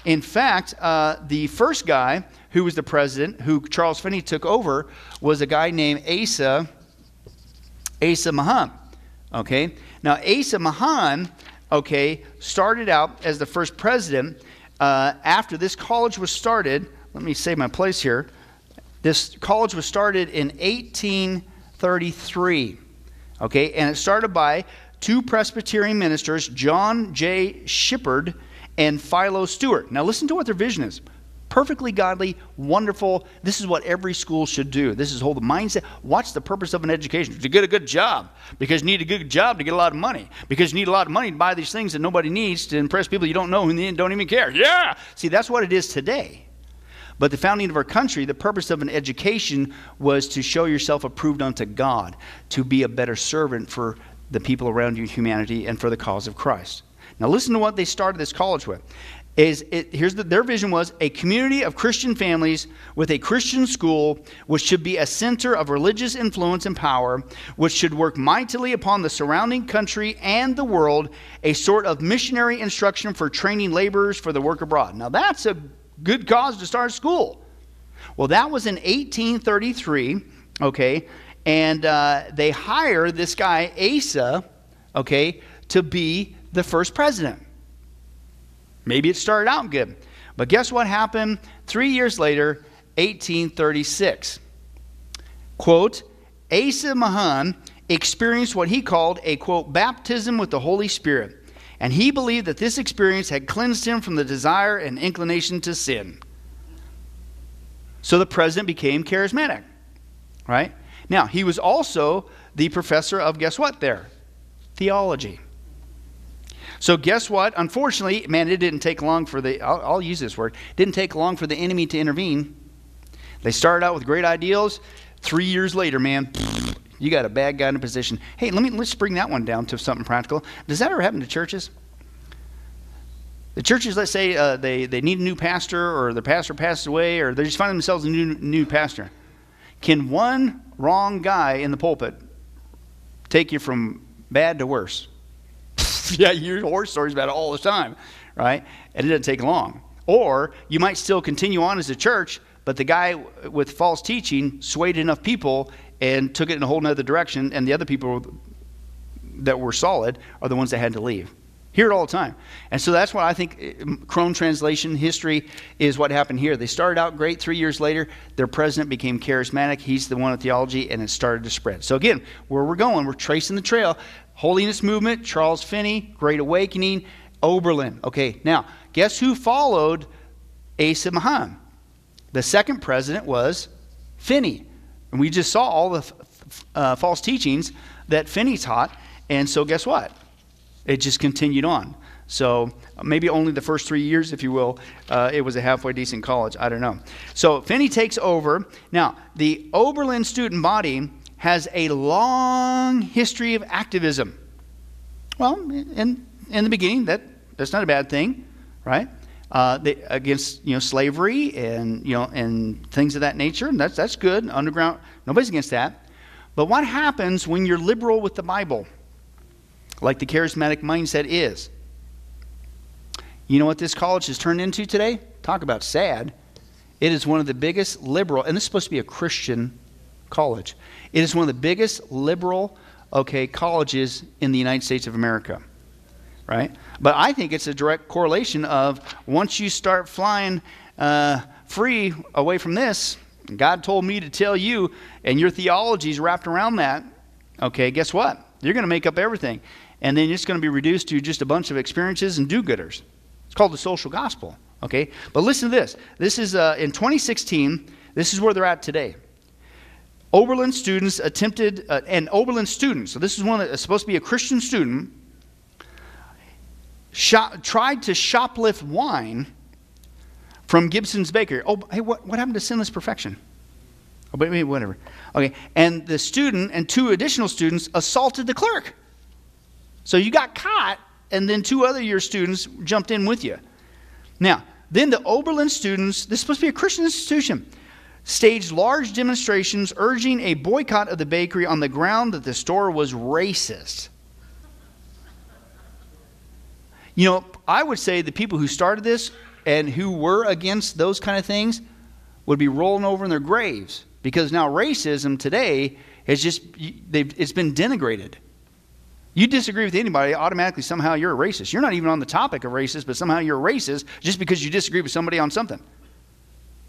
In fact, uh, the first guy who was the president, who Charles Finney took over, was a guy named Asa, Asa Mahan. Okay? Now, Asa Mahan, okay, started out as the first president uh, after this college was started. Let me save my place here. This college was started in 18- 33. Okay, and it started by two Presbyterian ministers, John J. Shipherd and Philo Stewart. Now, listen to what their vision is. Perfectly godly, wonderful. This is what every school should do. This is hold the mindset. What's the purpose of an education? To get a good job. Because you need a good job to get a lot of money. Because you need a lot of money to buy these things that nobody needs to impress people you don't know who don't even care. Yeah! See, that's what it is today. But the founding of our country, the purpose of an education was to show yourself approved unto God, to be a better servant for the people around you, humanity, and for the cause of Christ. Now, listen to what they started this college with. Is it, here's the, their vision was a community of Christian families with a Christian school, which should be a center of religious influence and power, which should work mightily upon the surrounding country and the world, a sort of missionary instruction for training laborers for the work abroad. Now, that's a good cause to start school. Well, that was in 1833, okay, and uh, they hire this guy, Asa, okay, to be the first president. Maybe it started out good. But guess what happened three years later, 1836? Quote, Asa Mahan experienced what he called a, quote, baptism with the Holy Spirit and he believed that this experience had cleansed him from the desire and inclination to sin. So the president became charismatic, right? Now, he was also the professor of guess what there? Theology. So, guess what? Unfortunately, man, it didn't take long for the, I'll, I'll, use this word, didn't take long for the enemy to intervene. They started out with great ideals. Three years later, man, you got a bad guy in a position. Hey, let me let's bring that one down to something practical. Does that ever happen to churches? The churches, let's say uh, they, they need a new pastor, or the pastor passed away, or they just find themselves a new, new pastor. Can one wrong guy in the pulpit take you from bad to worse? <laughs> yeah, you hear horror stories about it all the time, right? And it doesn't take long. Or you might still continue on as a church, but the guy with false teaching swayed enough people and took it in a whole other direction, and the other people that were solid are the ones that had to leave. Hear it all the time. And so that's what I think eh, Crone translation history is what happened here. They started out great. Three years later, their president became charismatic. He's the one of theology, and it started to spread. So, again, where we're going, we're tracing the trail. Holiness movement, Charles Finney, Great Awakening, Oberlin. Okay, now, guess who followed Asa Mahan? The second president was Finney. And we just saw all the uh, false teachings that Finney taught. And so, guess what? It just continued on. So, maybe only the first three years, if you will, uh, it was a halfway decent college. I don't know. So, Finney takes over. Now, the Oberlin student body has a long history of activism. Well, in, in the beginning, that, that's not a bad thing, right? Uh, against you know slavery and you know and things of that nature. And that's that's good. Underground, nobody's against that. But what happens when you're liberal with the Bible, like the charismatic mindset is? You know what this college has turned into today? Talk about sad. It is one of the biggest liberal, and this is supposed to be a Christian college. It is one of the biggest liberal, okay, colleges in the United States of America right? But I think it's a direct correlation of once you start flying uh, free away from this, God told me to tell you, and your theology is wrapped around that, okay, guess what? You're going to make up everything. And then it's going to be reduced to just a bunch of experiences and do gooders. It's called the social gospel, okay? But listen to this. This is uh, in 2016, this is where they're at today. Oberlin students attempted, uh, and Oberlin students, so this is one that's supposed to be a Christian student, shop, tried to shoplift wine from Gibson's Bakery. Oh, hey, what, what happened to sinless perfection? Oh, but whatever. Okay, and the student and two additional students assaulted the clerk. So you got caught, and then two other your students jumped in with you. Now, then the Oberlin students, this is supposed to be a Christian institution, staged large demonstrations urging a boycott of the bakery on the ground that the store was racist. You know, I would say the people who started this and who were against those kind of things would be rolling over in their graves because now racism today is just it's been denigrated. You disagree with anybody, automatically somehow you're a racist. You're not even on the topic of racist, but somehow you're a racist just because you disagree with somebody on something.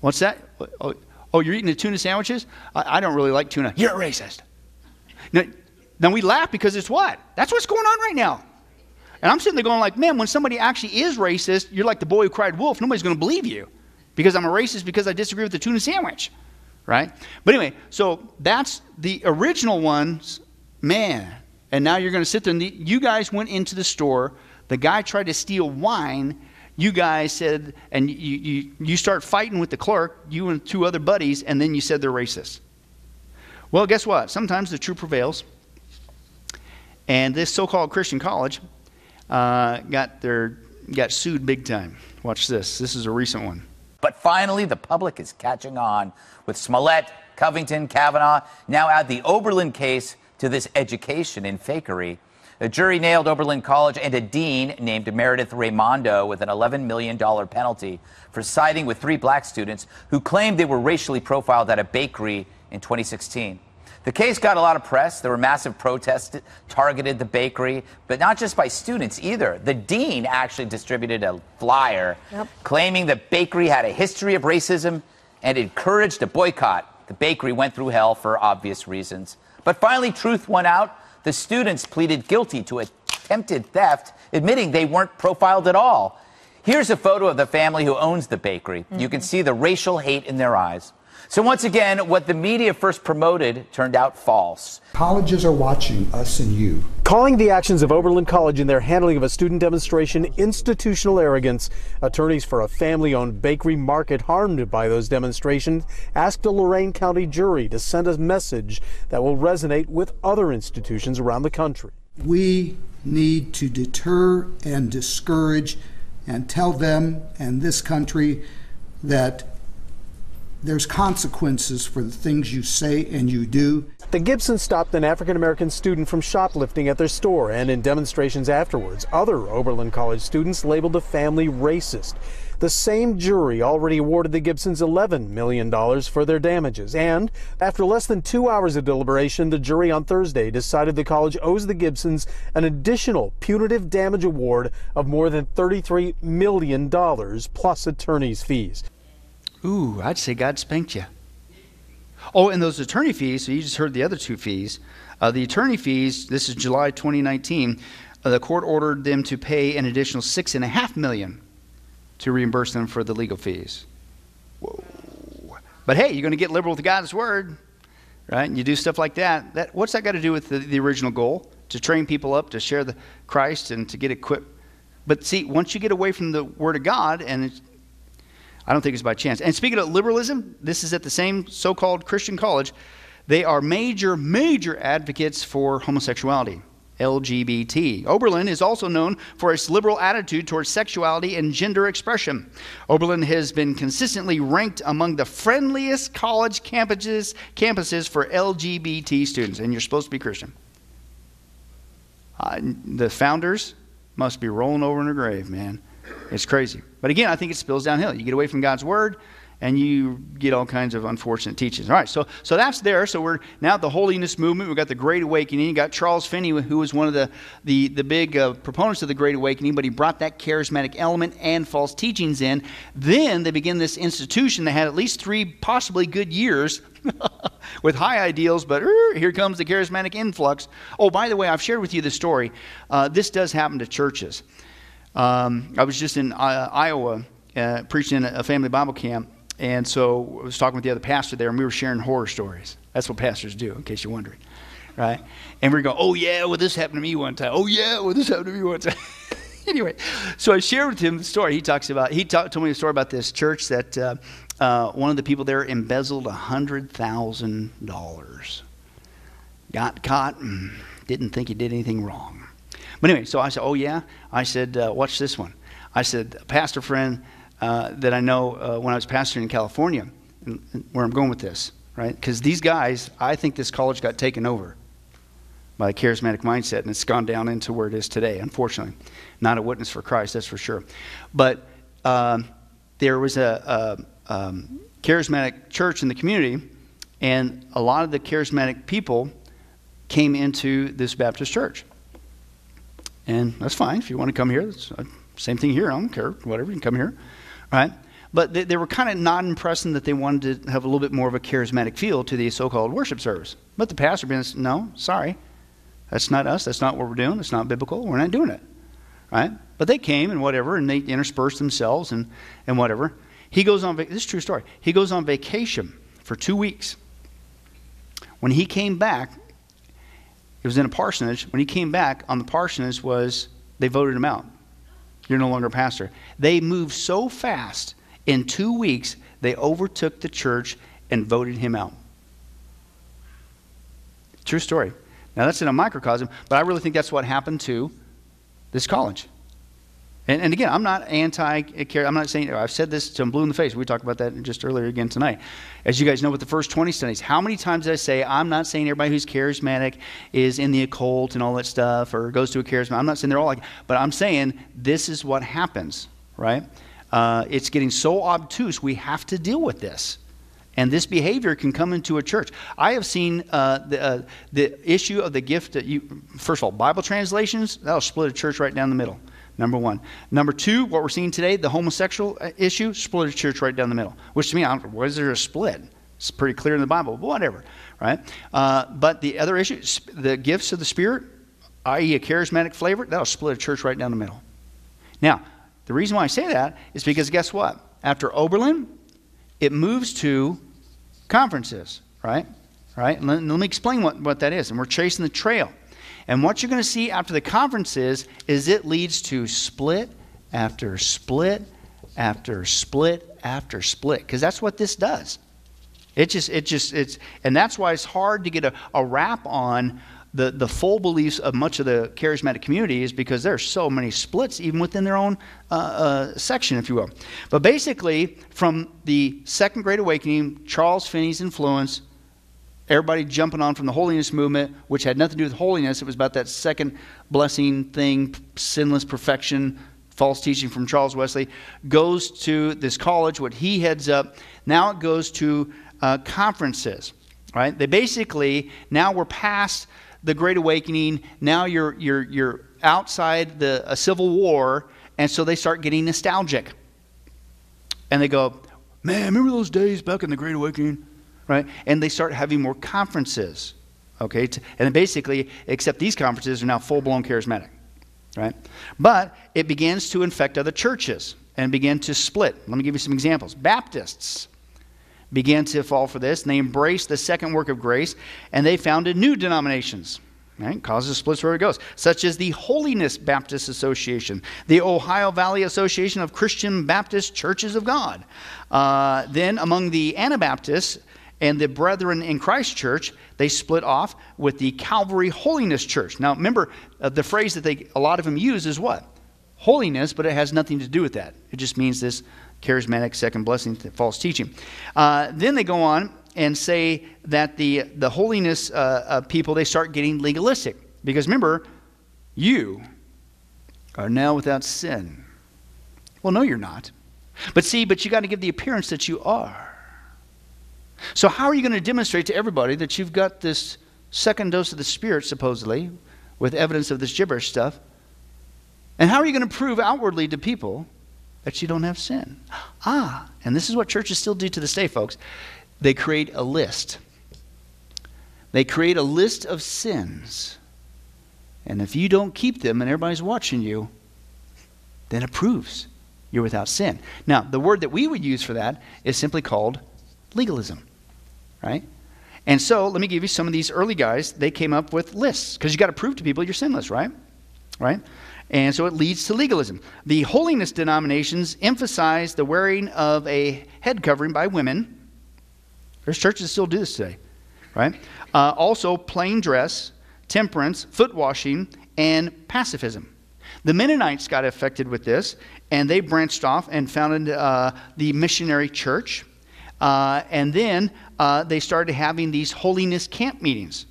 What's that? Oh, oh, oh you're eating the tuna sandwiches? I, I, don't really like tuna. You're a racist. Now, now we laugh because it's what? That's what's going on right now. And I'm sitting there going like, man, when somebody actually is racist, you're like the boy who cried wolf. Nobody's going to believe you because I'm a racist because I disagree with the tuna sandwich, right? But anyway, so that's the original ones, man. And now you're going to sit there and the, you guys went into the store. The guy tried to steal wine. You guys said, and you, you, you start fighting with the clerk, you and two other buddies, and then you said they're racist. Well, guess what? Sometimes the truth prevails. And this so called Christian college uh, got their got sued big time. Watch this. This is a recent one. But finally, the public is catching on with Smollett, Covington, Kavanaugh. Now add the Oberlin case to this education in fakery. A jury nailed Oberlin College and a dean named Meredith Raimondo with an $11 million penalty for siding with three black students who claimed they were racially profiled at a bakery in 2016. The case got a lot of press. There were massive protests targeted the bakery, but not just by students either. The dean actually distributed a flyer yep. claiming the bakery had a history of racism and encouraged a boycott. The bakery went through hell for obvious reasons. But finally, truth won out. The students pleaded guilty to attempted theft, admitting they weren't profiled at all. Here's a photo of the family who owns the bakery. Mm-hmm. You can see the racial hate in their eyes. So, once again, what the media first promoted turned out false. Colleges are watching us and you. Calling the actions of Oberlin College in their handling of a student demonstration institutional arrogance, attorneys for a family owned bakery market harmed by those demonstrations asked a Lorain County jury to send a message that will resonate with other institutions around the country. We need to deter and discourage and tell them and this country that there's consequences for the things you say and you do. The Gibsons stopped an African American student from shoplifting at their store, and in demonstrations afterwards, other Oberlin College students labeled the family racist. The same jury already awarded the Gibsons $11 million for their damages. And after less than two hours of deliberation, the jury on Thursday decided the college owes the Gibsons an additional punitive damage award of more than $33 million plus attorney's fees. Ooh, I'd say God spanked you. Oh, and those attorney fees, so you just heard the other two fees. Uh, the attorney fees, this is July 2019, uh, the court ordered them to pay an additional six and a half million to reimburse them for the legal fees. Whoa. But hey, you're going to get liberal with God's word, right? And you do stuff like that. that what's that got to do with the, the original goal? To train people up to share the Christ and to get equipped. But see, once you get away from the word of God and I don't think it's by chance. And speaking of liberalism, this is at the same so called Christian college. They are major, major advocates for homosexuality. LGBT. Oberlin is also known for its liberal attitude towards sexuality and gender expression. Oberlin has been consistently ranked among the friendliest college campuses, campuses for LGBT students, and you're supposed to be Christian. Uh, the founders must be rolling over in their grave, man. It's crazy. But again, I think it spills downhill. You get away from God's word, and you get all kinds of unfortunate teachings. All right, so so that's there. So we're now at the holiness movement. We've got the Great Awakening. You got Charles Finney, who was one of the the the big uh, proponents of the Great Awakening, but he brought that charismatic element and false teachings in. Then they begin this institution that had at least three possibly good years. <laughs> with high ideals, but er, here comes the charismatic influx. Oh, by the way, I've shared with you the story. Uh, this does happen to churches. Um, I was just in uh, Iowa uh, preaching in a family Bible camp, and so I was talking with the other pastor there, and we were sharing horror stories. That's what pastors do, in case you're wondering, right? And we are going, "Oh yeah, well this happened to me one time. Oh yeah, well this happened to me one time." <laughs> anyway, so I shared with him the story. He talks about he talk, told me a story about this church that uh, uh, one of the people there embezzled hundred thousand dollars. Got caught, and didn't think he did anything wrong. But anyway, so I said, "Oh yeah." I said, uh, "Watch this one." I said, "A pastor friend." uh, that I know uh, when I was pastoring in California, and, and where I'm going with this, right? Because these guys, I think this college got taken over by a charismatic mindset, and it's gone down into where it is today, unfortunately. Not a witness for Christ, that's for sure. But um, there was a, a um, charismatic church in the community, and a lot of the charismatic people came into this Baptist church. And that's fine. If you want to come here, uh, same thing here. I don't care. Whatever, you can come here right? But they, they were kind of not impressing that they wanted to have a little bit more of a charismatic feel to the so called worship service. But the pastor being, no, sorry, that's not us. That's not what we're doing. It's not biblical. We're not doing it. Right? But they came and whatever, and they interspersed themselves and, and whatever. He goes on, this is true story. He goes on vacation for two weeks. When he came back, it was in a parsonage. When he came back, on the parsonage was, they voted him out. You're no longer a pastor. They moved so fast. In two weeks, they overtook the church and voted him out. True story. Now, that's in a microcosm, but I really think that's what happened to this college. And, and again, I'm not anti I'm not saying, I've said this to him blue in the face. We talked about that just earlier again tonight. As you guys know, with the first 20 studies, how many times did I say, I'm not saying everybody who's charismatic is in the occult and all that stuff or goes to a charismatic. I'm not saying they're all like, but I'm saying this is what happens, right? Uh, it's getting so obtuse, we have to deal with this. And this behavior can come into a church. I have seen uh, the, uh, the issue of the gift that you, first of all, Bible translations, that'll split a church right down the middle. Number one. Number two, what we're seeing today, the homosexual uh, issue, split a church right down the middle. Which to me, I don't, why is there a split? It's pretty clear in the Bible, but whatever, right? Uh, but the other issue, the gifts of the Spirit, i.e., a charismatic flavor, that'll split a church right down the middle. Now, the reason why I say that is because guess what? After Oberlin, it moves to conferences, right? Right? Let, let me explain what, what that is. And we're chasing the trail. And what you're going to see after the conferences is it leads to split after split after split after split because that's what this does. It just, it just, it's, and that's why it's hard to get a, a wrap on the, the full beliefs of much of the charismatic community is because there are so many splits even within their own uh, uh, section, if you will. But basically, from the Second Great Awakening, Charles Finney's influence, everybody jumping on from the holiness movement, which had nothing to do with holiness. It was about that second blessing thing, sinless perfection, false teaching from Charles Wesley, goes to this college, what he heads up. Now it goes to uh, conferences, right? They basically, now we're past the Great Awakening. Now you're, you're, you're outside the, a civil war, and so they start getting nostalgic. And they go, man, remember those days back in the Great Awakening? Right? And they start having more conferences, okay? And basically, except these conferences are now full blown charismatic, right? But it begins to infect other churches and begin to split. Let me give you some examples. Baptists began to fall for this, and they embraced the second work of grace, and they founded new denominations. Right? Causes splits where it goes, such as the Holiness Baptist Association, the Ohio Valley Association of Christian Baptist Churches of God. Uh, then, among the Anabaptists, And the brethren in Christ Church, they split off with the Calvary Holiness Church. Now, remember, uh, the phrase that they, a lot of them use is what? Holiness, but it has nothing to do with that. It just means this charismatic second blessing, false teaching. Uh, then they go on and say that the, the holiness uh, uh, people, they start getting legalistic. Because remember, you are now without sin. Well, no, you're not. But see, but you got to give the appearance that you are. So, how are you going to demonstrate to everybody that you've got this second dose of the Spirit, supposedly, with evidence of this gibberish stuff? And how are you going to prove outwardly to people that you don't have sin? Ah, and this is what churches still do to this day, folks. They create a list. They create a list of sins. And if you don't keep them and everybody's watching you, then it proves you're without sin. Now, the word that we would use for that is simply called legalism, right? And so, let me give you some of these early guys. They came up with lists because you got to prove to people you're sinless, right? Right? And so it leads to legalism. The holiness denominations emphasize the wearing of a head covering by women. There's churches that still do this today, right? Uh, also, plain dress, temperance, foot washing, and pacifism. The Mennonites got affected with this, and they branched off and founded uh, the missionary church. Uh, and then uh, they started having these holiness camp meetings.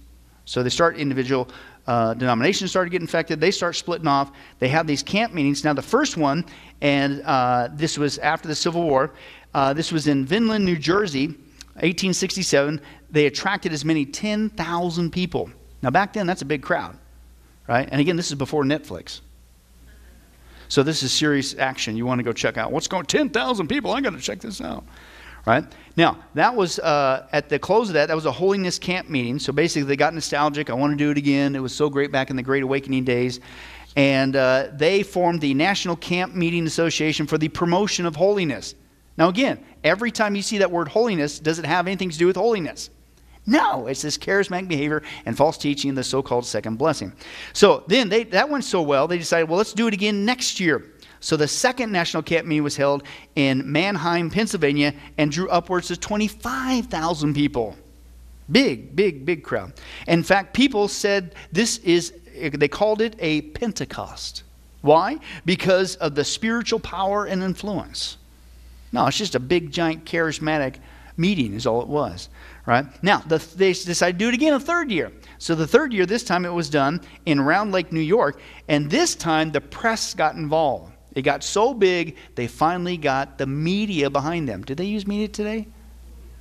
So they start individual uh, denominations started getting infected. They start splitting off. They have these camp meetings. Now the first one, and uh, this was after the Civil War. Uh, this was in Vineland, New Jersey, 1867. They attracted as many 10,000 people. Now back then, that's a big crowd, right? And again, this is before Netflix. So this is serious action. You want to go check out what's going 10,000 people. I got to check this out. Right? Now, that was uh, at the close of that, that was a holiness camp meeting. So basically, they got nostalgic. I want to do it again. It was so great back in the Great Awakening days. And uh, they formed the National Camp Meeting Association for the promotion of holiness. Now, again, every time you see that word holiness, does it have anything to do with holiness? No, it's this charismatic behavior and false teaching, the so called second blessing. So then they, that went so well, they decided, well, let's do it again next year. So the second national camp meeting was held in Manheim, Pennsylvania, and drew upwards of 25,000 people. Big, big, big crowd. In fact, people said this is, they called it a Pentecost. Why? Because of the spiritual power and influence. No, it's just a big, giant, charismatic meeting, is all it was right? Now, the, they decided to do it again a third year. So the third year, this time it was done in Round Lake, New York, and this time the press got involved. It got so big, they finally got the media behind them. Did they use media today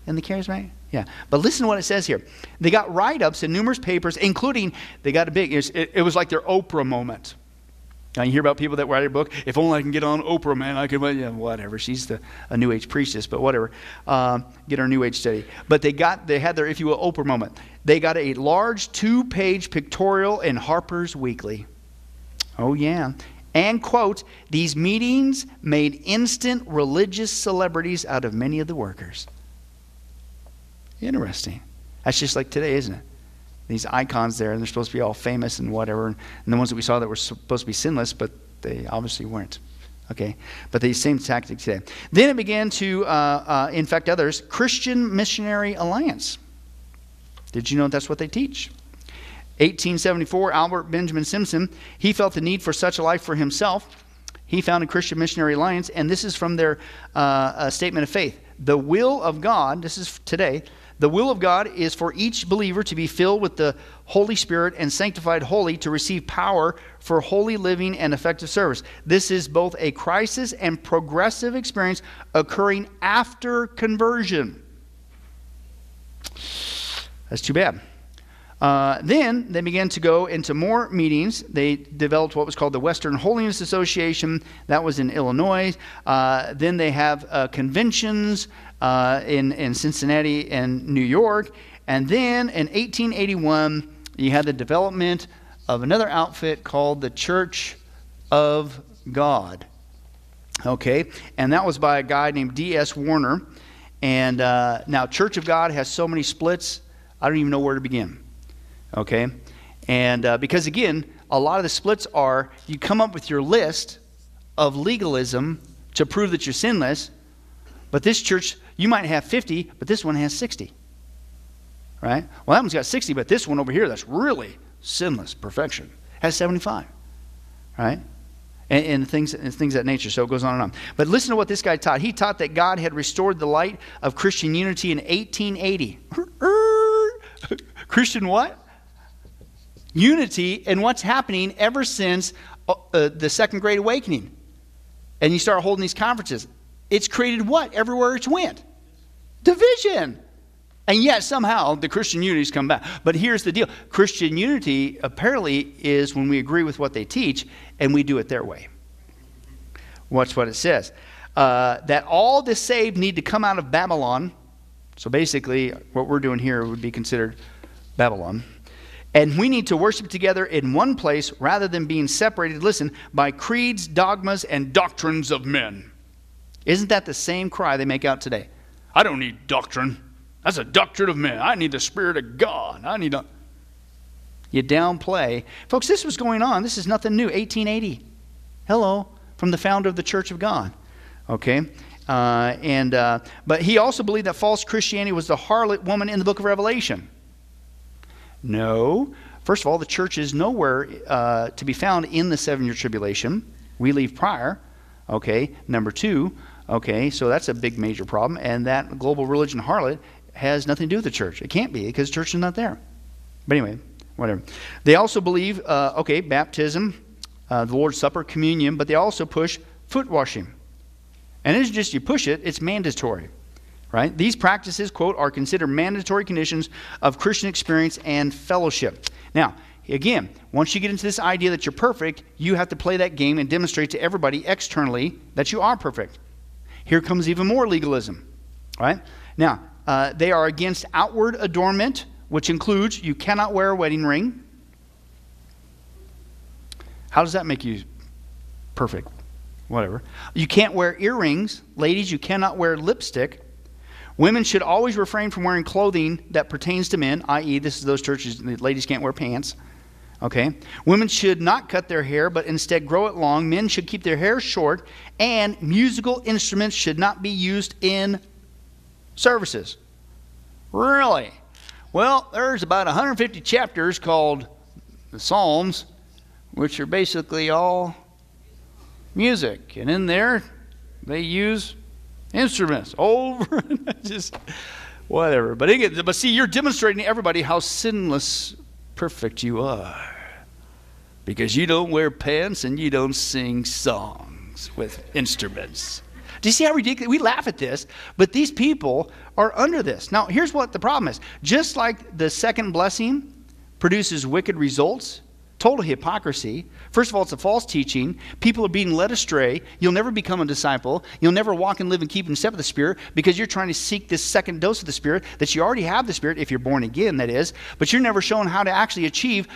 in the charismatic? Yeah. But listen to what it says here. They got write ups in numerous papers, including, they got a big, it, it was like their Oprah moment. Now you hear about people that write a book. If only I can get on Oprah, man, I can. Yeah, whatever. She's the, a New Age priestess, but whatever. Uh, get our New Age study. But they got, they had their, if you will, Oprah moment. They got a large two-page pictorial in Harper's Weekly. Oh yeah, and quote: These meetings made instant religious celebrities out of many of the workers. Interesting. That's just like today, isn't it? these icons there, and they're supposed to be all famous and whatever. And the ones that we saw that were supposed to be sinless, but they obviously weren't. Okay, but the same tactic today. Then it began to uh, uh, infect others. Christian Missionary Alliance. Did you know that's what they teach? 1874, Albert Benjamin Simpson, he felt the need for such a life for himself. He founded Christian Missionary Alliance, and this is from their uh, statement of faith. The will of God, this is today, the will of God is for each believer to be filled with the Holy Spirit and sanctified holy to receive power for holy living and effective service. This is both a crisis and progressive experience occurring after conversion. That's too bad. Uh, then they began to go into more meetings. They developed what was called the Western Holiness Association. That was in Illinois. Uh, then they have uh, conventions uh, in, in Cincinnati and New York. And then in 1881, you had the development of another outfit called the Church of God. Okay, and that was by a guy named D.S. Warner. And uh, now, Church of God has so many splits, I don't even know where to begin. Okay? And uh, because again, a lot of the splits are you come up with your list of legalism to prove that you're sinless, but this church, you might have 50, but this one has 60. right? Well, that one's got 60, but this one over here that's really sinless perfection has 75, right? And, and things and things that nature. So it goes on and on. But listen to what this guy taught. He taught that God had restored the light of Christian unity in 1880. <laughs> Christian what? Unity and what's happening ever since uh, uh, the Second Great Awakening. And you start holding these conferences. It's created what? Everywhere it's went. Division. And yet somehow the Christian unity's come back. But here's the deal Christian unity apparently is when we agree with what they teach and we do it their way. Watch what it says. Uh, that all the saved need to come out of Babylon. So basically, what we're doing here would be considered Babylon. And we need to worship together in one place rather than being separated, listen, by creeds, dogmas, and doctrines of men. Isn't that the same cry they make out today? I don't need doctrine. That's a doctrine of men. I need the Spirit of God. I need a. You downplay. Folks, this was going on. This is nothing new. 1880. Hello, from the founder of the Church of God. Okay? Uh, and uh, but he also believed that false Christianity was the harlot woman in the book of Revelation. No. First of all, the church is nowhere uh, to be found in the seven year tribulation. We leave prior. Okay. Number two. Okay. So that's a big major problem. And that global religion harlot has nothing to do with the church. It can't be because the church is not there. But anyway, whatever. They also believe, uh, okay, baptism, uh, the Lord's Supper, communion, but they also push foot washing. And it's just you push it, it's mandatory. Right? These practices, quote, are considered mandatory conditions of Christian experience and fellowship. Now, again, once you get into this idea that you're perfect, you have to play that game and demonstrate to everybody externally that you are perfect. Here comes even more legalism. Right? Now, uh, they are against outward adornment, which includes you cannot wear a wedding ring. How does that make you perfect? Whatever. You can't wear earrings. Ladies, you cannot wear lipstick. Women should always refrain from wearing clothing that pertains to men, i.e., this is those churches, ladies can't wear pants. Okay? Women should not cut their hair, but instead grow it long. Men should keep their hair short, and musical instruments should not be used in services. Really? Well, there's about 150 chapters called the Psalms, which are basically all music. And in there, they use instruments over <laughs> and just whatever. But, again, but see, you're demonstrating to everybody how sinless, perfect you are. Because you don't wear pants and you don't sing songs with instruments. Do you see how ridiculous? We laugh at this, but these people are under this. Now, here's what the problem is just like the second blessing produces wicked results, total hypocrisy. First of all, it's a false teaching. People are being led astray. You'll never become a disciple. You'll never walk and live and keep in step with the Spirit because you're trying to seek this second dose of the Spirit that you already have the Spirit, if you're born again, that is, but you're never shown how to actually achieve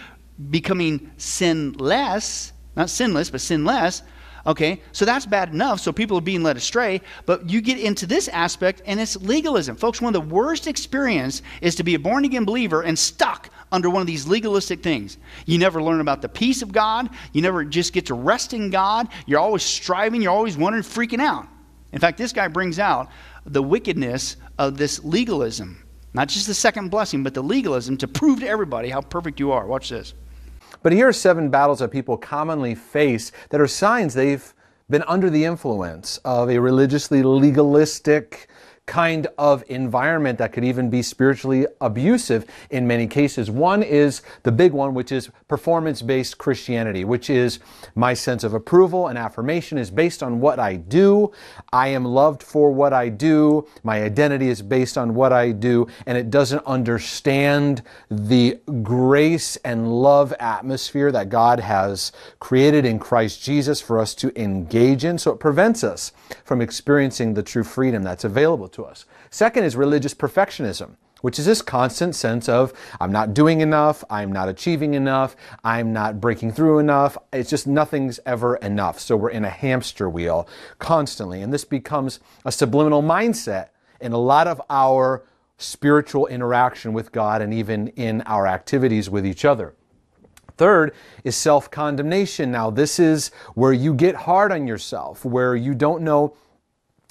becoming sinless, not sinless, but sinless Okay, so that's bad enough. So people are being led astray. But you get into this aspect, and it's legalism. Folks, one of the worst experience is to be a born again believer and stuck under one of these legalistic things. You never learn about the peace of God. You never just get to rest in God. You're always striving. You're always wondering, freaking out. In fact, this guy brings out the wickedness of this legalism. Not just the second blessing, but the legalism to prove to everybody how perfect you are. Watch this. But here are seven battles that people commonly face that are signs they've been under the influence of a religiously legalistic, kind of environment that could even be spiritually abusive in many cases. One is the big one, which is performance based Christianity, which is my sense of approval and affirmation is based on what I do. I am loved for what I do. My identity is based on what I do, and it doesn't understand the grace and love atmosphere that God has created in Christ Jesus for us to engage in. So it prevents us from experiencing the true freedom that's available to us. Second is religious perfectionism which is this constant sense of I'm not doing enough, I'm not achieving enough, I'm not breaking through enough. It's just nothing's ever enough. So we're in a hamster wheel constantly. And this becomes a subliminal mindset in a lot of our spiritual interaction with God and even in our activities with each other. Third is self condemnation. Now, this is where you get hard on yourself, where you don't know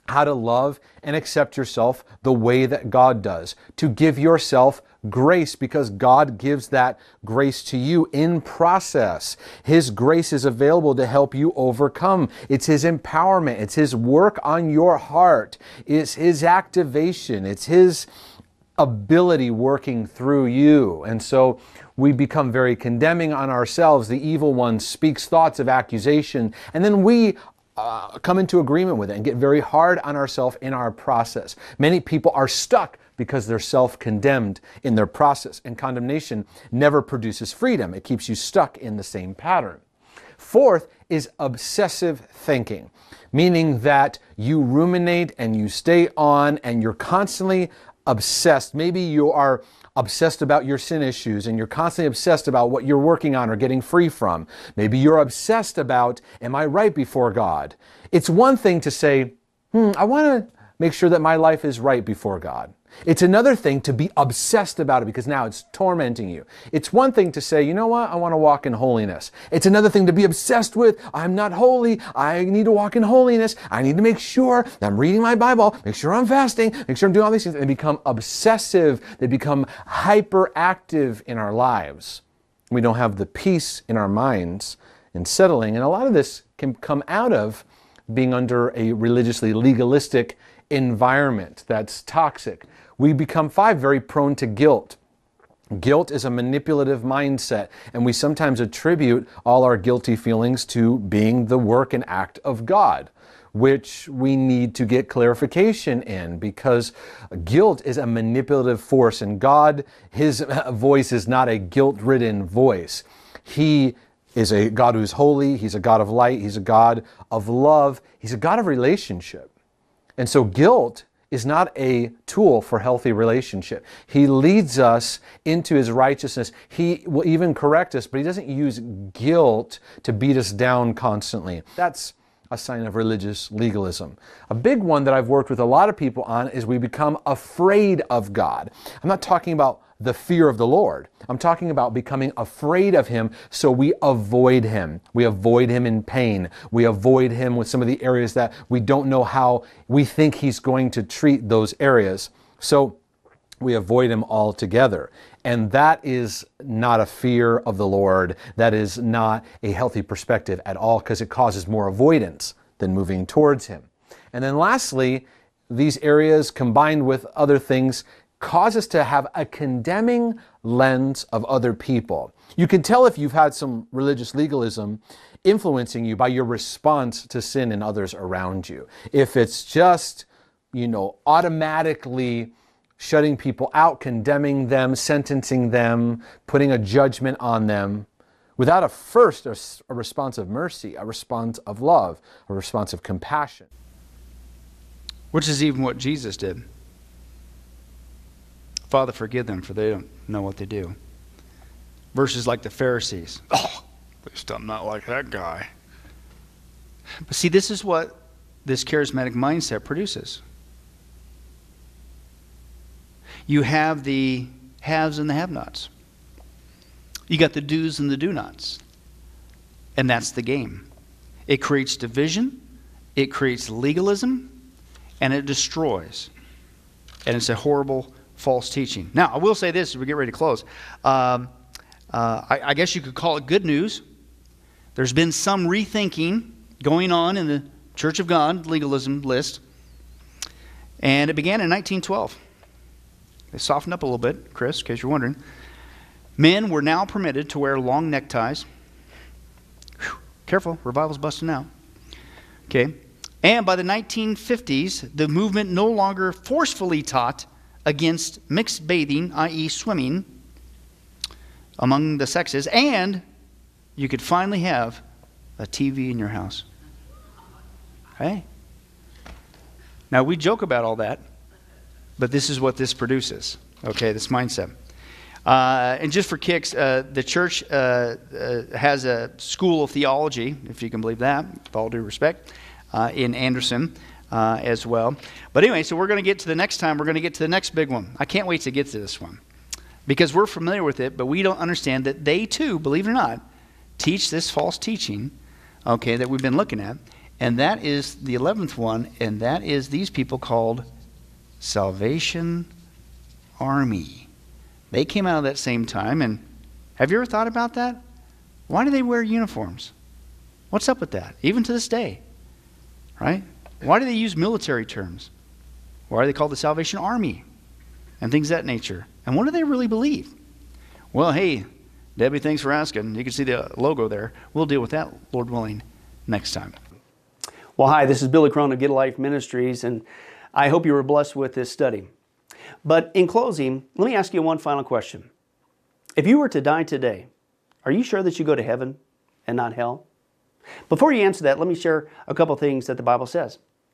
how to love and accept yourself the way that God does, to give yourself grace because God gives that grace to you in process. His grace is available to help you overcome. It's His empowerment. It's His work on your heart. It's His activation. It's His ability working through you. And so we become very condemning on ourselves. The evil one speaks thoughts of accusation, and then we uh, come into agreement with it and get very hard on ourselves in our process. Many people are stuck because they're self condemned in their process, and condemnation never produces freedom. It keeps you stuck in the same pattern. Fourth is obsessive thinking, meaning that you ruminate and you stay on and you're constantly obsessed. Maybe you are obsessed about your sin issues and you're constantly obsessed about what you're working on or getting free from. Maybe you're obsessed about, am I right before God? It's one thing to say, hmm, I want to make sure that my life is right before God. It's another thing to be obsessed about it because now it's tormenting you. It's one thing to say, you know what, I want to walk in holiness. It's another thing to be obsessed with, I'm not holy, I need to walk in holiness, I need to make sure that I'm reading my Bible, make sure I'm fasting, make sure I'm doing all these things, and become obsessive. They become hyperactive in our lives. We don't have the peace in our minds and settling. And a lot of this can come out of being under a religiously legalistic environment that's toxic we become five very prone to guilt. Guilt is a manipulative mindset, and we sometimes attribute all our guilty feelings to being the work and act of God, which we need to get clarification in because guilt is a manipulative force, and God, His <laughs> voice is not a guilt ridden voice. He is a God who's holy, He's a God of light, He's a God of love, He's a God of relationship. And so guilt is not a tool for healthy relationship. He leads us into his righteousness. He will even correct us, but he doesn't use guilt to beat us down constantly. That's a sign of religious legalism. A big one that I've worked with a lot of people on is we become afraid of God. I'm not talking about the fear of the Lord. I'm talking about becoming afraid of Him so we avoid Him. We avoid Him in pain. We avoid Him with some of the areas that we don't know how we think He's going to treat those areas. So we avoid Him altogether. And that is not a fear of the Lord. That is not a healthy perspective at all because it causes more avoidance than moving towards Him. And then lastly, these areas combined with other things cause us to have a condemning lens of other people. You can tell if you've had some religious legalism influencing you by your response to sin in others around you. If it's just, you know, automatically shutting people out, condemning them, sentencing them, putting a judgment on them, without a first a, response of mercy, a response of love, a response of compassion. Which is even what Jesus did. Father, forgive them, for they don't know what they do. Verses like the Pharisees. Oh, at least I'm not like that guy. But see, this is what this charismatic mindset produces. You have the haves and the have nots. You got the do's and the do nots. And that's the game. It creates division, it creates legalism, and it destroys. And it's a horrible false teaching. Now, I will say this as we get ready to close. Um, uh, I, I guess you could call it good news. There's been some rethinking going on in the Church of God legalism list, and it began in 1912. They softened up a little bit, Chris, in case you're wondering. Men were now permitted to wear long neckties. Whew, careful, revival's busting out. Okay. And by the 1950s, the movement no longer forcefully taught against mixed bathing, i.e., swimming, among the sexes, and you could finally have a TV in your house. Hey. Now, we joke about all that, but this is what this produces, okay, this mindset. Uh, and just for kicks, uh, the church uh, uh has a school of theology, if you can believe that, with all due respect, uh, in Anderson uh, as well. But anyway, so we're going to get to the next time. We're going to get to the next big one. I can't wait to get to this one because we're familiar with it, but we don't understand that they too, believe it or not, teach this false teaching, okay, that we've been looking at. And that is the 11th one, and that is these people called Salvation Army. They came out of that same time, and have you ever thought about that? Why do they wear uniforms? What's up with that? Even to this day, right? Why do they use military terms? Why are they called the Salvation Army? And things of that nature. And what do they really believe? Well, hey, Debbie, thanks for asking. You can see the logo there. We'll deal with that, Lord willing, next time. Well, hi, this is Billy Crone of Get a Life Ministries, and I hope you were blessed with this study. But in closing, let me ask you one final question. If you were to die today, are you sure that you go to heaven and not hell? Before you answer that, let me share a couple things that the Bible says.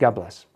God bless.